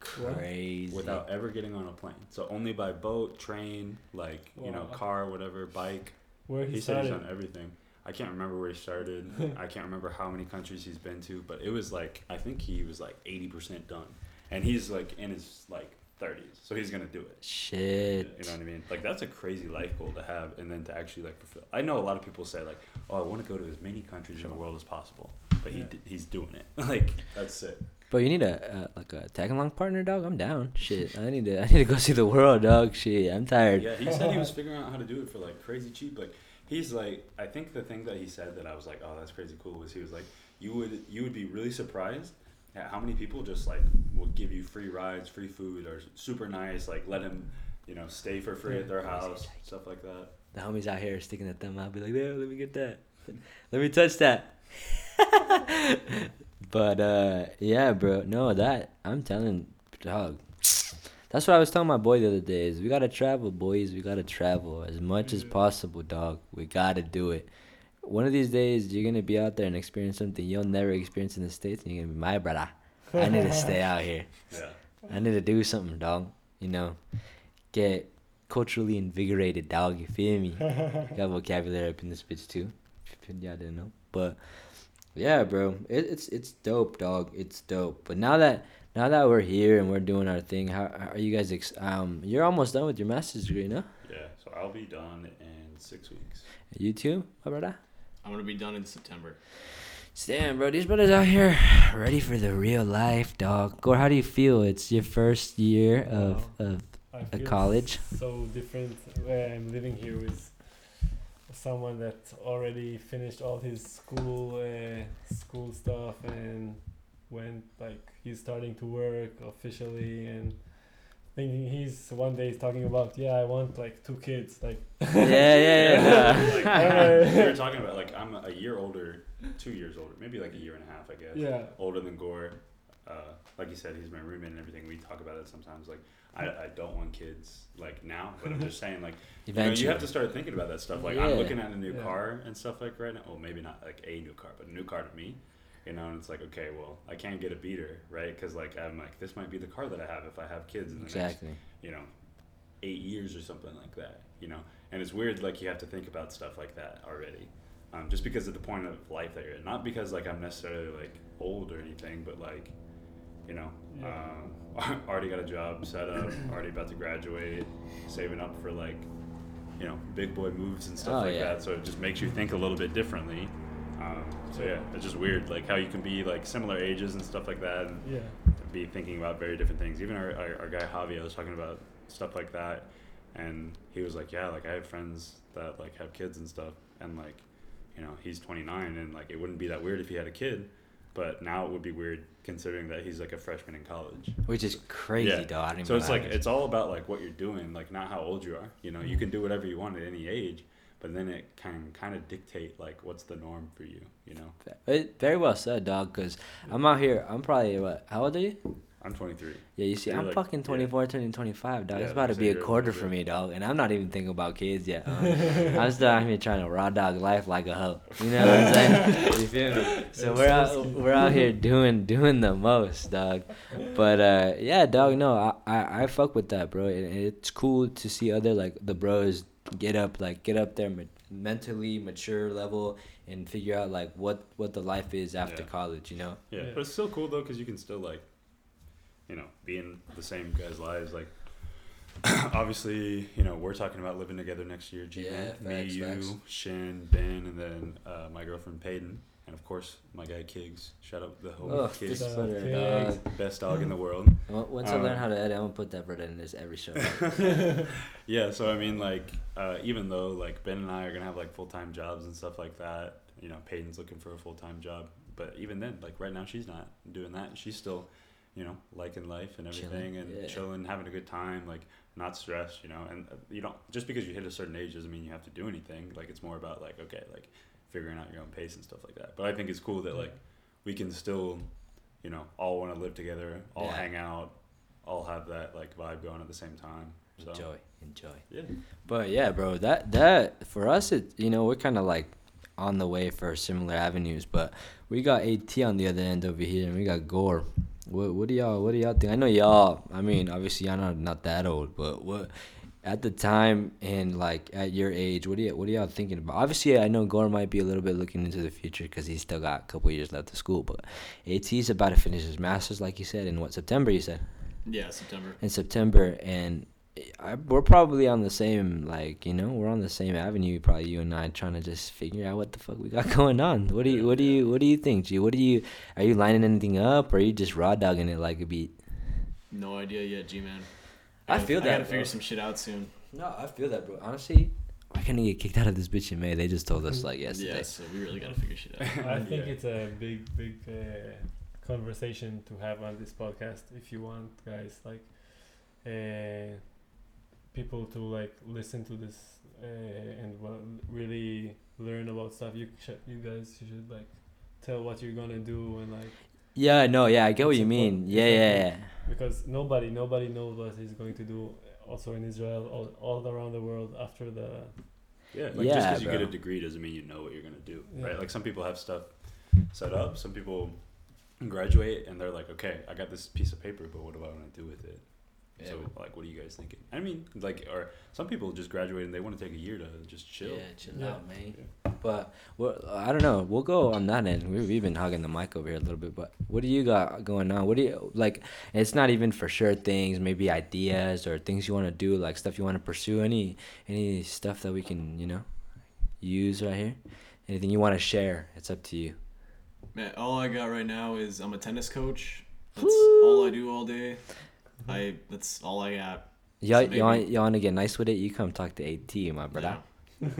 Crazy. without ever getting on a plane. So only by boat, train, like you know, car, whatever, bike. Where he, He said he's started. done everything. I can't remember where he started. I can't remember how many countries he's been to, but it was like I think he was like eighty percent done, and he's like in his like thirties, so he's gonna do it. Shit. You know what I mean? Like that's a crazy life goal to have, and then to actually like fulfill. I know a lot of people say like, "Oh, I want to go to as many countries in the world as possible," but he Yeah. d- he's doing it. like that's it. But you need a uh, like a tag along partner, dog. I'm down. Shit, I need to I need to go see the world, dog. Shit, I'm tired. Yeah, he said he was figuring out how to do it for like crazy cheap. Like he's like, I think the thing that he said that I was like, oh, that's crazy cool was he was like, you would you would be really surprised at how many people just like will give you free rides, free food, or super nice. Like let him, you know, stay for free at their house, stuff like that. The homies out here sticking their thumb out, be like, "Yeah, let me get that. let me touch that." but uh, yeah, bro. No, that I'm telling, dog. That's what I was telling my boy the other day. Is we gotta travel, boys. We gotta travel as much as possible, dog. We gotta do it. One of these days, you're gonna be out there and experience something you'll never experience in the states, and you're gonna be my brother. I need to stay out here. Yeah. I need to do something, dog. You know, get culturally invigorated, dog. You feel me? Got vocabulary up in this bitch too. If y'all didn't know, but yeah, bro, it, it's it's dope, dog. It's dope. But now that now that we're here and we're doing our thing, how, how are you guys? Ex- um, you're almost done with your master's degree, no? Yeah. So I'll be done in six weeks. You too, my brother. I'm gonna be done in September. Damn, bro, these brothers out here ready for the real life, dog. Goor, how do you feel? It's your first year of, of I a feel college. so different where I'm living here with someone that already finished all his school uh, school stuff and went like he's starting to work officially and thinking he's one day he's talking about yeah I want like two kids like Yeah, yeah, yeah. like, we were talking about like I'm a year older, two years older, maybe like a year and a half, I guess. yeah older than Goor. Uh, like you said, he's my roommate and everything. We talk about it sometimes. Like, I, I don't want kids like now, but I'm just saying like you, know, you have to start thinking about that stuff. Like Yeah. I'm looking at a new Yeah. car and stuff like right now. Well, maybe not like a new car, but a new car to me. You know, and it's like okay, well, I can't get a beater, right? Because like I'm like this might be the car that I have if I have kids in the next Exactly. you know, eight years or something like that, you know. And it's weird, like you have to think about stuff like that already. um, just because of the point of life that you're in. Not because like I'm necessarily like old or anything, but like, you know, Yeah. um, already got a job set up, already about to graduate, saving up for like, you know, big boy moves and stuff Oh, like yeah. that. So it just makes you think a little bit differently. Um, so yeah, it's just weird, like how you can be like similar ages and stuff like that, and Yeah. be thinking about very different things. Even our, our, our guy Javi, I was talking about stuff like that, and he was like, "Yeah, like I have friends that like have kids and stuff, and like, you know, he's 29, and like it wouldn't be that weird if he had a kid, but now it would be weird considering that he's like a freshman in college. Which is crazy, Yeah. dog. I didn't So it's like that. it's all about like what you're doing, like not how old you are. You know, you can do whatever you want at any age, but then it can kind of dictate like what's the norm for you. You know, It- very well said, dog. Cause I'm out here. I'm probably what? How old are you? I'm 23. Yeah, you see, You're I'm like- fucking yeah. 24, turning 25, dog. Yeah, it's about to be a quarter for me, dog. And I'm not even thinking about kids yet. um, I'm still out here trying to raw dog life like a hoe. You know what I'm saying? you feel me? So we're out, we're out here doing doing the most, dog. But uh, yeah, dog. No, I, I I fuck with that, bro. And it's cool to see other like the bros get up, like get up there, ma- mentally mature level, and figure out like what what the life is after Yeah. college. You know? Yeah, Yeah. but it's still cool though because you can still like, you know, be in the same guys' lives. Like, obviously, you know, we're talking about living together next year. G Yeah, me, facts, you, facts. Shin, Ben, and then uh, my girlfriend Peyton, and of course my guy Kiggs. Shout out the whole Oh, Kiggs, this Shout brother, out dog. best dog in the world. Well, Once I learn Um, how to edit, I'm gonna put that brother in this every show. Yeah, so I mean, like, uh, even though like Ben and I are gonna have like full time jobs and stuff like that, you know, Peyton's looking for a full time job, but even then, like right now, she's not doing that. She's still, you know, liking life and Chilling, everything and yeah. chilling, having a good time, like not stressed, you know. And uh, you don't just because you hit a certain age doesn't mean you have to do anything. Like it's more about like okay, like figuring out your own pace and stuff like that. But I think it's cool that like we can still, you know, all want to live together, all Yeah. hang out, all have that like vibe going at the same time. So enjoy, enjoy. yeah. But yeah, bro, that that for us, it you know we're kind of like on the way for similar avenues, but we got AT on the other end over here, and we got Goor. What what do y'all what do y'all think? I know y'all. I mean, obviously y'all not not that old, but what at the time and like at your age, what do you what are y'all thinking about? Obviously, I know Goor might be a little bit looking into the future because he's still got a couple years left of school, but AT's about to finish his masters, like you said, in what September? You said Yeah, September. in September, and I, we're probably on the same like you know we're on the same avenue. Probably you and I trying to just figure out what the fuck we got going on. What do you what do you what do you think, G? What do you are you lining anything up or are you just raw dogging it like a beat? No idea yet, G man. I feel I that, I gotta figure some shit out soon. No, I feel that, bro. Honestly, we're gonna get kicked out of this bitch in May. They just told us like yesterday. Yeah, so we really gotta figure shit out. I think Yeah. it's a big, big uh, conversation to have on this podcast. If you want, guys, like, uh, people to like listen to this uh, and well, really learn about stuff, you sh- you guys should like tell what you're gonna do and like Yeah, no, yeah, I get what you mean. Yeah, yeah, yeah. Important. because nobody nobody knows what he's going to do also in Israel all, all around the world after the Yeah, like just because you get a degree doesn't mean you know what you're gonna do, Yeah. right? Like some people have stuff set up. Some people graduate and they're like, okay, I got this piece of paper, but what do I want to do with it? So like, what are you guys thinking? I mean, like, or some people just graduate and they want to take a year to just chill. Yeah, chill Yeah. out, man. But well, I don't know. We'll go on that end. We- We've been hugging the mic over here a little bit, but what do you got going on? What do you like? It's not even for sure things, maybe ideas or things you want to do, like stuff you want to pursue. Any any stuff that we can you know use right here? Anything you want to share? It's up to you. Man, all I got right now is I'm a tennis coach. That's Woo! all I do all day. Mm-hmm. I that's all I got. Y'all, So you want maybe- you want to get nice with it? You come talk to AT, my brother. Yeah.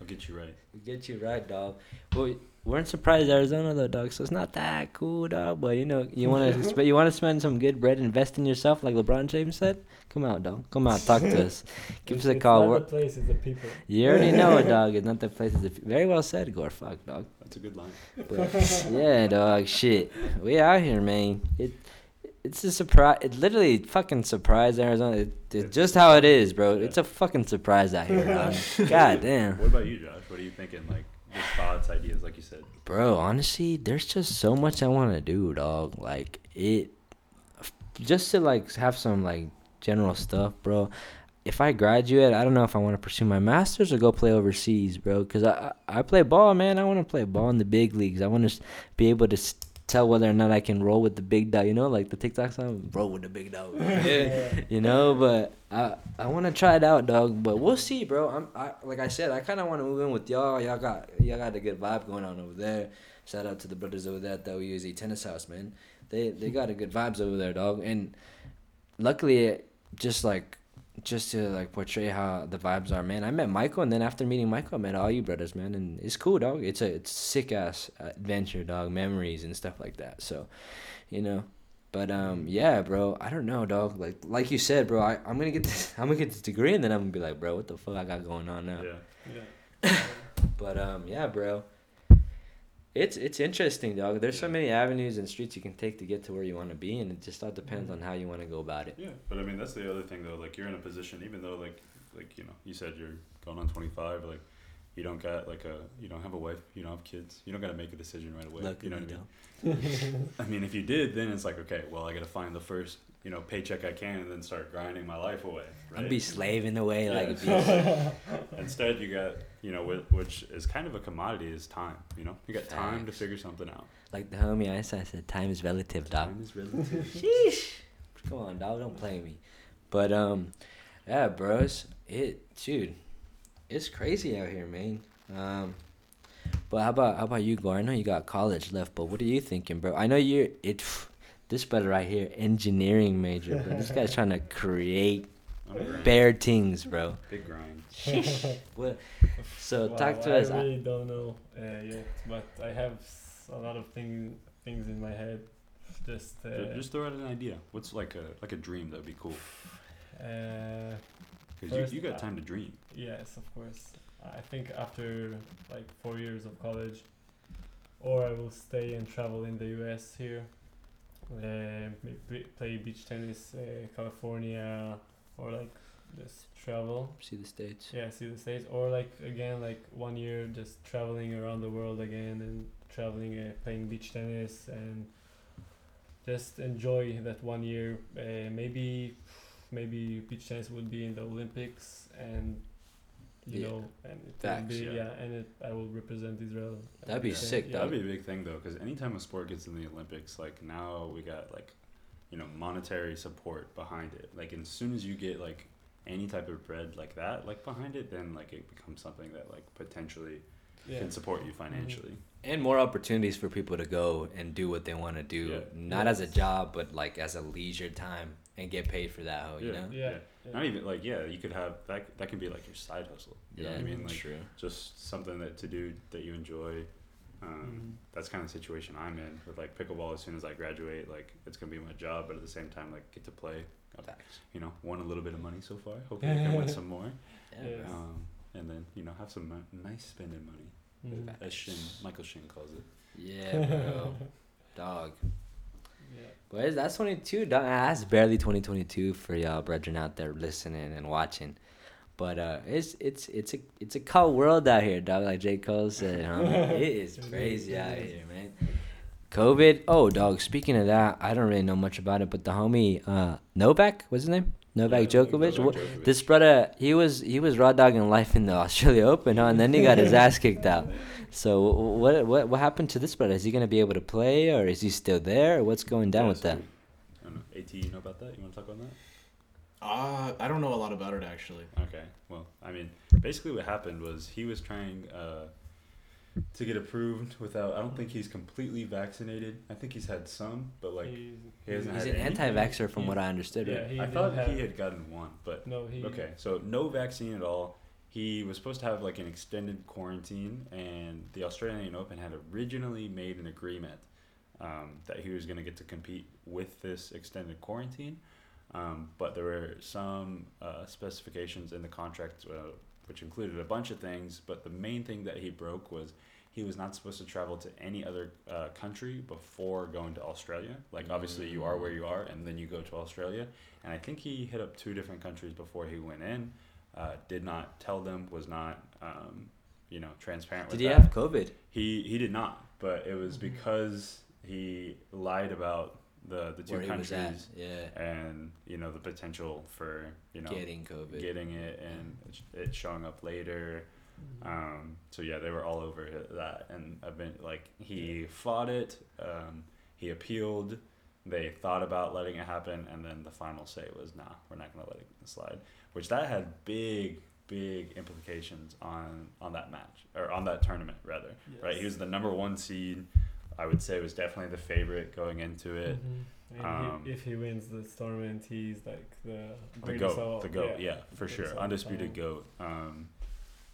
I'll get you right. We get you right, dog. Well, we're in Surprise, Arizona, though, dog. So it's not that cool, dog. But you know, you want to sp- you want to spend some good bread, invest in yourself, like LeBron James said. Come out, dog. Come out, talk to us. Give us it's, a it's call. not We're- the place, it's the people. you already know it, dog. It's not the place. It's the- very well said, Goor. Fuck, dog. That's a good line. But yeah, dog. Shit, we out here, man. It. It's a surprise. It literally fucking surprise Arizona. It, it's just how it is, bro. It's a fucking surprise out here, dog. God damn. What about you, Josh? What are you thinking? Like, just thoughts, ideas, like you said. Bro, honestly, there's just so much I want to do, dog. Like it, just to like have some like general stuff, bro. if I graduate, I don't know if I want to pursue my masters or go play overseas, bro. Cause I I I play ball, man. I want to play ball in the big leagues. I want to be able to s- tell whether or not I can roll with the big dog. You know, like the TikTok song, roll with the big dog. yeah. You know, but I I want to try it out, dog. But we'll see, bro. I'm I like I said, I kind of want to move in with y'all. Y'all got y'all got a good vibe going on over there. Shout out to the brothers over there at the OUZ Tennis House, man. They they got a good vibes over there, dog. And luckily, it just like just to like portray how the vibes are, man. I met Michael, and then after meeting Michael, I met all you brothers, man. And it's cool, dog. It's a it's sick ass adventure, dog. Memories and stuff like that. So, you know. But um, yeah, bro. I don't know, dog. Like like you said, bro. I I'm gonna get this. I'm gonna get this degree, and then I'm gonna be like, bro, what the fuck I got going on now? Yeah. Yeah. But um, yeah, bro. It's it's interesting, dog. There's so many avenues and streets you can take to get to where you want to be, and it just all depends mm-hmm. on how you want to go about it. Yeah, but I mean that's the other thing though. Like you're in a position, even though like like you know you said you're going on 25, like you don't got like a you don't have a wife, you don't have kids, you don't got to make a decision right away. Luckily, you know what I mean? I mean, if you did, then it's like okay, well I got to find the first you know paycheck I can and then start grinding my life away. Right? I'd be slaving away like a beast. Instead, you got you know which is kind of a commodity is time. You know, you got time to figure something out. like the homie I said, I said, time is relative, dog. Time is relative. Sheesh. Come on, dog. Don't play me. But um, yeah, bros. It, dude, it's crazy out here, man. Um, but how about how about you, Goor? I know you got college left, but what are you thinking, bro? I know you're it. This brother right here, engineering major, bro. This guy's trying to create I'm a grind. bare things, bro. Big grind. What? So Wow, talk to I us. I- really don't know uh, yet, but I have a lot of thing, things in my head. Just, uh, Just throw out an idea. What's like a like a dream that'd be cool? uh, Because First, you, you got uh, time to dream. yes, of course. I think after like four years of college, or I will stay and travel in the U.S. here, uh, may- p- play beach tennis, uh, California, or like just travel. See the states. Yeah, see the states, or like again, like one year just traveling around the world again and traveling, uh, playing beach tennis and just enjoy that one year. Uh, maybe, maybe beach tennis would be in the Olympics and. You Yeah. know, and it Facts, will be yeah. yeah, and it, I will represent Israel. That'd be Yeah. sick, Yeah. That'd be a big thing though, because anytime a sport gets in the Olympics, like now we got like, you know, monetary support behind it. Like as soon as you get like any type of bread like that, like behind it, then like it becomes something that like potentially Yeah. can support you mm-hmm. financially. And more opportunities for people to go and do what they want to do, Yeah. not as a job, but like as a leisure time and get paid for that. Hoe, you Yeah. know. Yeah. yeah. Not even like yeah, you could have that. That can be like your side hustle. You know what I mean? Like true. just something that to do that you enjoy. Um, Mhm. That's kind of the situation I'm in with like pickleball. As soon as I graduate, like it's gonna be my job, but at the same time, like get to play. I've, you know, won a little bit of money so far. Hopefully, I can win some more. Yeah, Yes. Um, and then you know have some mo- nice spending money, Mhm. as Shin Michael Shin calls it. Yeah, bro. Dog. It's- that's 22. dog. That's barely 2022 for y'all brethren out there listening and watching. But uh, it's it's it's a it's a cold world out here, dog. Like J Cole said, homie. it is It is, crazy out here, man. COVID. Oh, dog. Speaking of that, I don't really know much about it, but the homie uh, Novak, what's his name? Novak Yeah, Djokovic. Novak Djokovic. this brother, he was he was raw dogging life in the Australia Open, huh? And then he got his ass kicked out. So what what what happened to this brother? Is he gonna be able to play, or is he still there? Or what's going down Yeah, with so that? I don't know. At, you know about that? You want to talk about that? Uh, I don't know a lot about it actually. Okay. Well, I mean, basically what happened was he was trying uh, to get approved without. I don't think he's completely vaccinated. I think he's had some, but like He- he hasn't He's had an anti-vaxxer, from he- what I understood. yeah, right? he I thought have- he had gotten one, but No, he. okay. So no vaccine at all. He was supposed to have like an extended quarantine, and the Australian Open had originally made an agreement um, that he was going to get to compete with this extended quarantine. Um, but there were some uh, specifications in the contract uh, which included a bunch of things. But the main thing that he broke was he was not supposed to travel to any other uh, country before going to Australia. Like obviously you are where you are, and then you go to Australia. And I think he hit up two different countries before he went in. Uh, did not tell them, was not, um, you know, transparent Did with he that. have COVID? He he did not, but it was Mhm. because he lied about the the two Where he was countries at, yeah, and you know the potential for you know getting COVID. getting it and it showing up later. Um, so yeah, they were all over that, and I've been like he fought it. Um, he appealed. They thought about letting it happen, and then the final say was, "Nah, we're not gonna let it slide." Which that had big, big implications on on that match or on that tournament rather. Right, he was the number one seed. I would say was definitely the favorite going into it. Mhm. And Um, he, if he wins the tournament, he's like the The goat, all- the goat, yeah, for sure, undisputed time. goat. Um,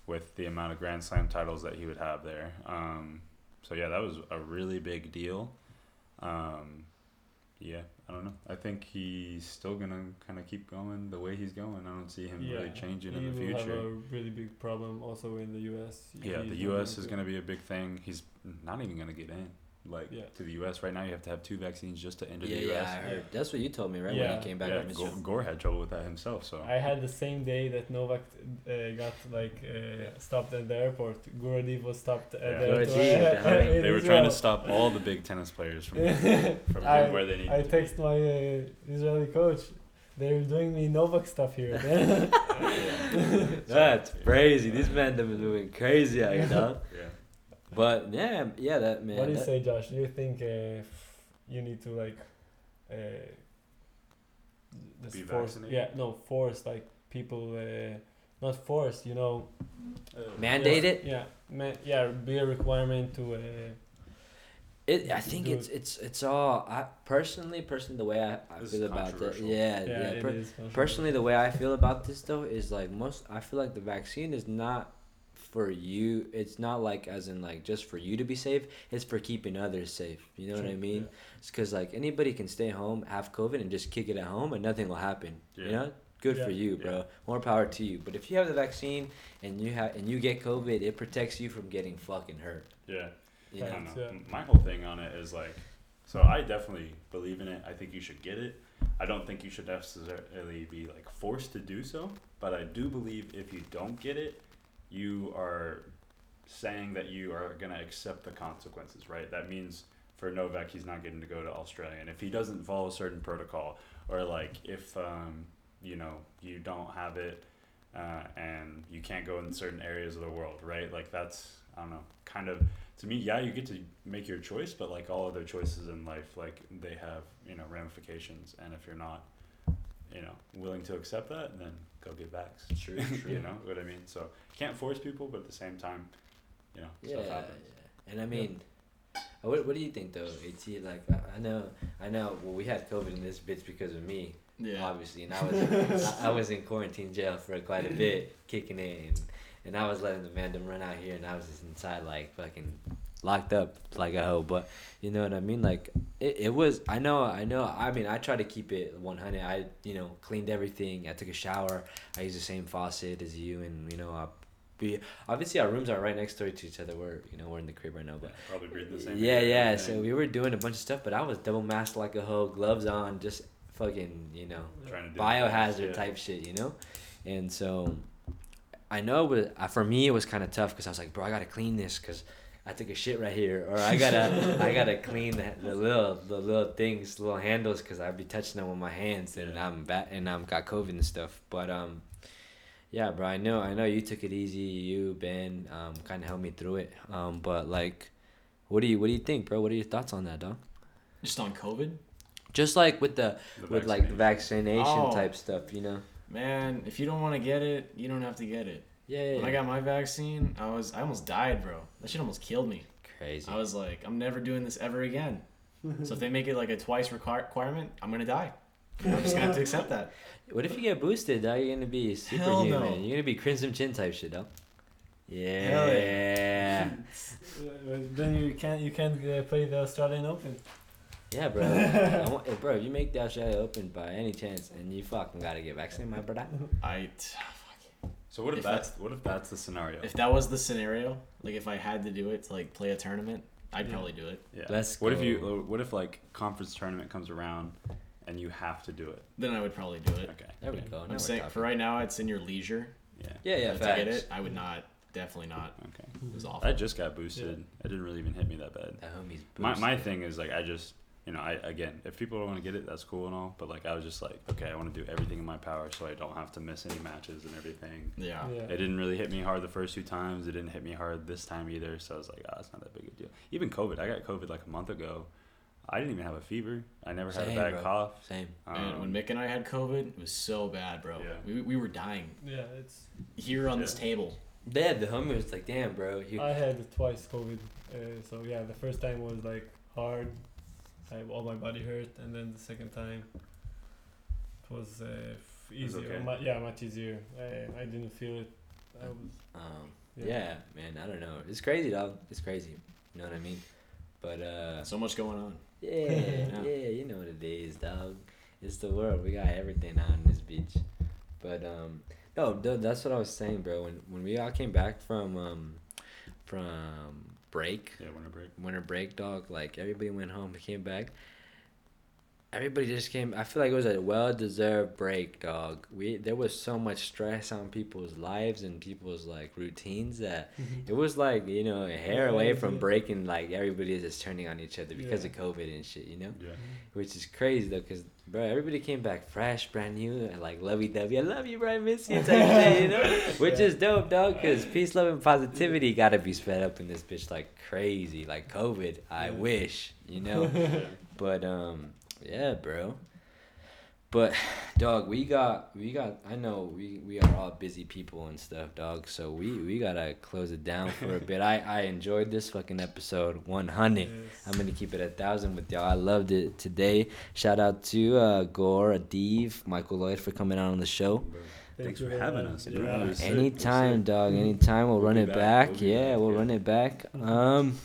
with the amount of Grand Slam titles that he would have there, um, so yeah, that was a really big deal. Um, yeah, I don't know. I think he's still gonna kind of keep going the way he's going. I don't see him really changing in the will have future. a really big problem also in the U.S. Yeah, the U.S. going is to- gonna be a big thing. He's not even gonna get in. Like Yeah. to the U.S. right now, you have to have two vaccines just to enter yeah, the yeah, U.S. I heard. That's what you told me, right? When Yeah. you came back Yeah, from Goor, Israel. Goor had trouble with that himself. So I had the same day that Novak uh, got like uh, stopped at the airport. Goor Adiv was stopped at Yeah. the airport. the they were trying to stop all the big tennis players from from I- where they need I to be. text my uh, Israeli coach. They're doing me Novak stuff here. That's crazy. These men have been moving crazy out here, dog. Yeah. But yeah, yeah, that man. what do you that- say, Josh? Do you think uh, you need to like uh, Be force? vaccinated? Yeah, no, force like people. Uh, not force, you know. Mandate yeah, it? Yeah, ma- yeah, be a requirement to. Uh, It, I think it's it's it's all. I personally, personally, the way I, I This feel about that. controversial. Yeah, yeah, yeah. it per- is personally, the way I feel about this though is like most. I feel like the vaccine is not for you. It's not like as in like just for you to be safe. It's for keeping others safe. You know what I True, mean? It's because like anybody can stay home, have COVID, and just kick it at home, and nothing will happen. You Yeah. know, good for you, bro. Yeah. More power to you. But if you have the vaccine and you have and you get COVID, it protects you from getting fucking hurt. Yeah. You I know? don't know. Yeah. My whole thing on it is like, so I definitely believe in it. I think you should get it. I don't think you should necessarily be like forced to do so, but I do believe if you don't get it, you are saying that you are gonna accept the consequences, right? That means for Novak, he's not getting to go to Australia, and if he doesn't follow a certain protocol, or like if um, you know you don't have it, uh, and you can't go in certain areas of the world, right? Like that's I don't know, kind of to me, yeah, you get to make your choice, but like all other choices in life, like they have you know ramifications, and if you're not, you know, willing to accept that, then go get vaxxed. True, true. you know what I mean? So can't force people, but at the same time, you know, Yeah, stuff yeah. and I mean, uh, what what do you think though, At? Like I, I know, I know. Well, we had COVID in this bitch because of me, Yeah. obviously, and I was I, I was in quarantine jail for quite a bit, kicking it, and, and I was letting the fandom run out here, and I was just inside like fucking locked up like a hoe. But you know what I mean? Like it, it was. I know. I know. I mean, I try to keep it one hundred. I you know cleaned everything. I took a shower. I used the same faucet as you, and you know I. Be, obviously, our rooms are right next door to each other. We're you know we're in the crib right now, but Yeah, probably breathe the same. yeah, yeah. everything. So we were doing a bunch of stuff, but I was double masked like a hoe, gloves on, just fucking, you know, trying to do biohazard yeah. type shit, you know. And so, I know, but for me, it was kind of tough because I was like, bro, I gotta clean this because I took a shit right here, or I gotta, I gotta clean the, the little, the little things, little handles, because I'd be touching them with my hands, and Yeah. I'm bat, and I'm got COVID and stuff. But um, yeah, bro, I know, I know you took it easy. You, Ben, um, kind of helped me through it. Um, but like, what do you, what do you think, bro? What are your thoughts on that, dog? Just on COVID, Just like with the, The with like the vaccination. vaccination Oh. type stuff, you know? man. If you don't want to get it, you don't have to get it. Yeah, yeah. When I got my vaccine, I was I almost died, bro. That shit almost killed me. Crazy. I was like, I'm never doing this ever again. so if they make it like a twice requir- requirement, I'm gonna die. I'm just gonna have to accept that. What if you get boosted, dog? You're gonna be Hell superhuman. no. You're gonna be Crimson Chin type shit, though. Yeah. Hell yeah. Then you can't you can't uh, play the Australian Open. Yeah, bro. I want, eh, bro, if you make the Australia Open by any chance and you fucking gotta get vaccinated, my brother. I So what if, If that's what if that's the scenario? if that was the scenario, like if I had to do it to like play a tournament, I'd Yeah. probably do it. yeah. Let's what if you? What if like conference tournament comes around, and you have to do it? Then I would probably do it. Okay. There we Okay. go. Now I'm saying talking. for right now, it's in your leisure. Yeah. Yeah, yeah, to get it. I would not. Definitely not. Okay. It was mm-hmm. awful. I just got boosted. It didn't really even hit me that bad. That homie's My my thing is like I just you know, I again, if people don't want to get it, that's cool and all. But like, I was just like, okay, I want to do everything in my power so I don't have to miss any matches and everything. Yeah. Yeah. It didn't really hit me hard the first two times. It didn't hit me hard this time either. So I was like, ah, it's not that big a deal. Even COVID, I got COVID like a month ago. I didn't even have a fever. I never had Same, a bad bro. cough. Same. And when Um, Mick and I had COVID, it was so bad, bro. Yeah. We, we were dying Yeah, it's. here on this Yeah. table. Yeah, the homie was like, damn, bro. You, I had twice COVID. Uh, so yeah, the first time was like hard. I, all my body hurt, and then the second time it was uh, f- It was easier. okay. Mu- yeah, much easier. I, I didn't feel it. I was. um, Yeah. yeah. man. I don't know. It's crazy, dog. It's crazy. You know what I mean? But uh, So much going on. yeah, Yeah. yeah, you know what it is, dog. It's the world. We got everything out on this beach. But um, no, th- that's what I was saying, bro. When when we all came back from um, from break, yeah, winter break. winter break, dog. Like everybody went home, came back. Everybody just came. I feel like it was a well-deserved break, dog. We there was so much stress on people's lives and people's like routines that it was like you know a hair away from breaking. Like everybody is just turning on each other because Yeah. of COVID and shit, you know. Yeah. Which is crazy though, cause bro, everybody came back fresh, brand new, and like lovey dovey. I love you, bro. I miss you, type shit, you know. Which Yeah. is dope, dog. Cause peace, love, and positivity gotta be spread up in this bitch like crazy, like COVID. I Yeah. wish, you know. yeah. but um, yeah, bro. But dog, we got we got. I know we we are all busy people and stuff, dog. So we we gotta close it down for a bit. I I enjoyed this fucking episode one hundred. Yes. I'm gonna keep it a thousand with y'all. I loved it today. Shout out to uh, Goor, Adiv, Michael Loyd for coming out on the show. Bro. Thank Thanks for having us, Yeah. bro. It was sick. It was Anytime, sick. dog. Anytime. We'll, We'll run it back. back. We'll yeah, back, we'll yeah. run it back. Um,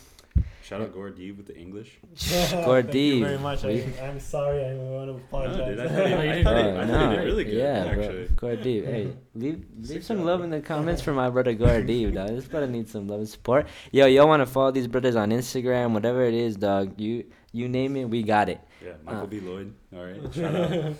Shout out Goor with the English. Thank you very much. I, I'm sorry. I want to apologize. dude, I thought you- I thought did. you- I thought you did really good, yeah, actually. bro. Gordy, hey, leave leave Sick some job. love in the comments for my brother Gordy, dog. This brother needs some love and support. Yo, y'all want to follow these brothers on Instagram, whatever it is, dog. You you name it, we got it. Yeah, Michael Uh. B. Loyd. All right. Shout out.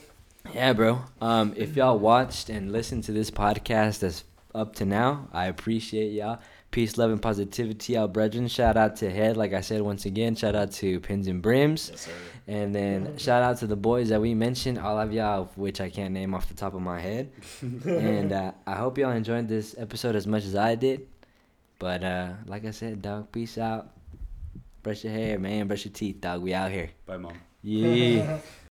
Yeah, bro. Um, if y'all watched and listened to this podcast that's up to now, I appreciate y'all. Peace, love, and positivity, y'all brethren. Shout out to Head, like I said once again. Shout out to Pins and Brims. Yes, sir. And then shout out to the boys that we mentioned, all of y'all, of which I can't name off the top of my head. and uh, I hope y'all enjoyed this episode as much as I did. But uh, like I said, dog, peace out. Brush your hair, man. Brush your teeth, dog. We out here. Bye, mom. Yeah.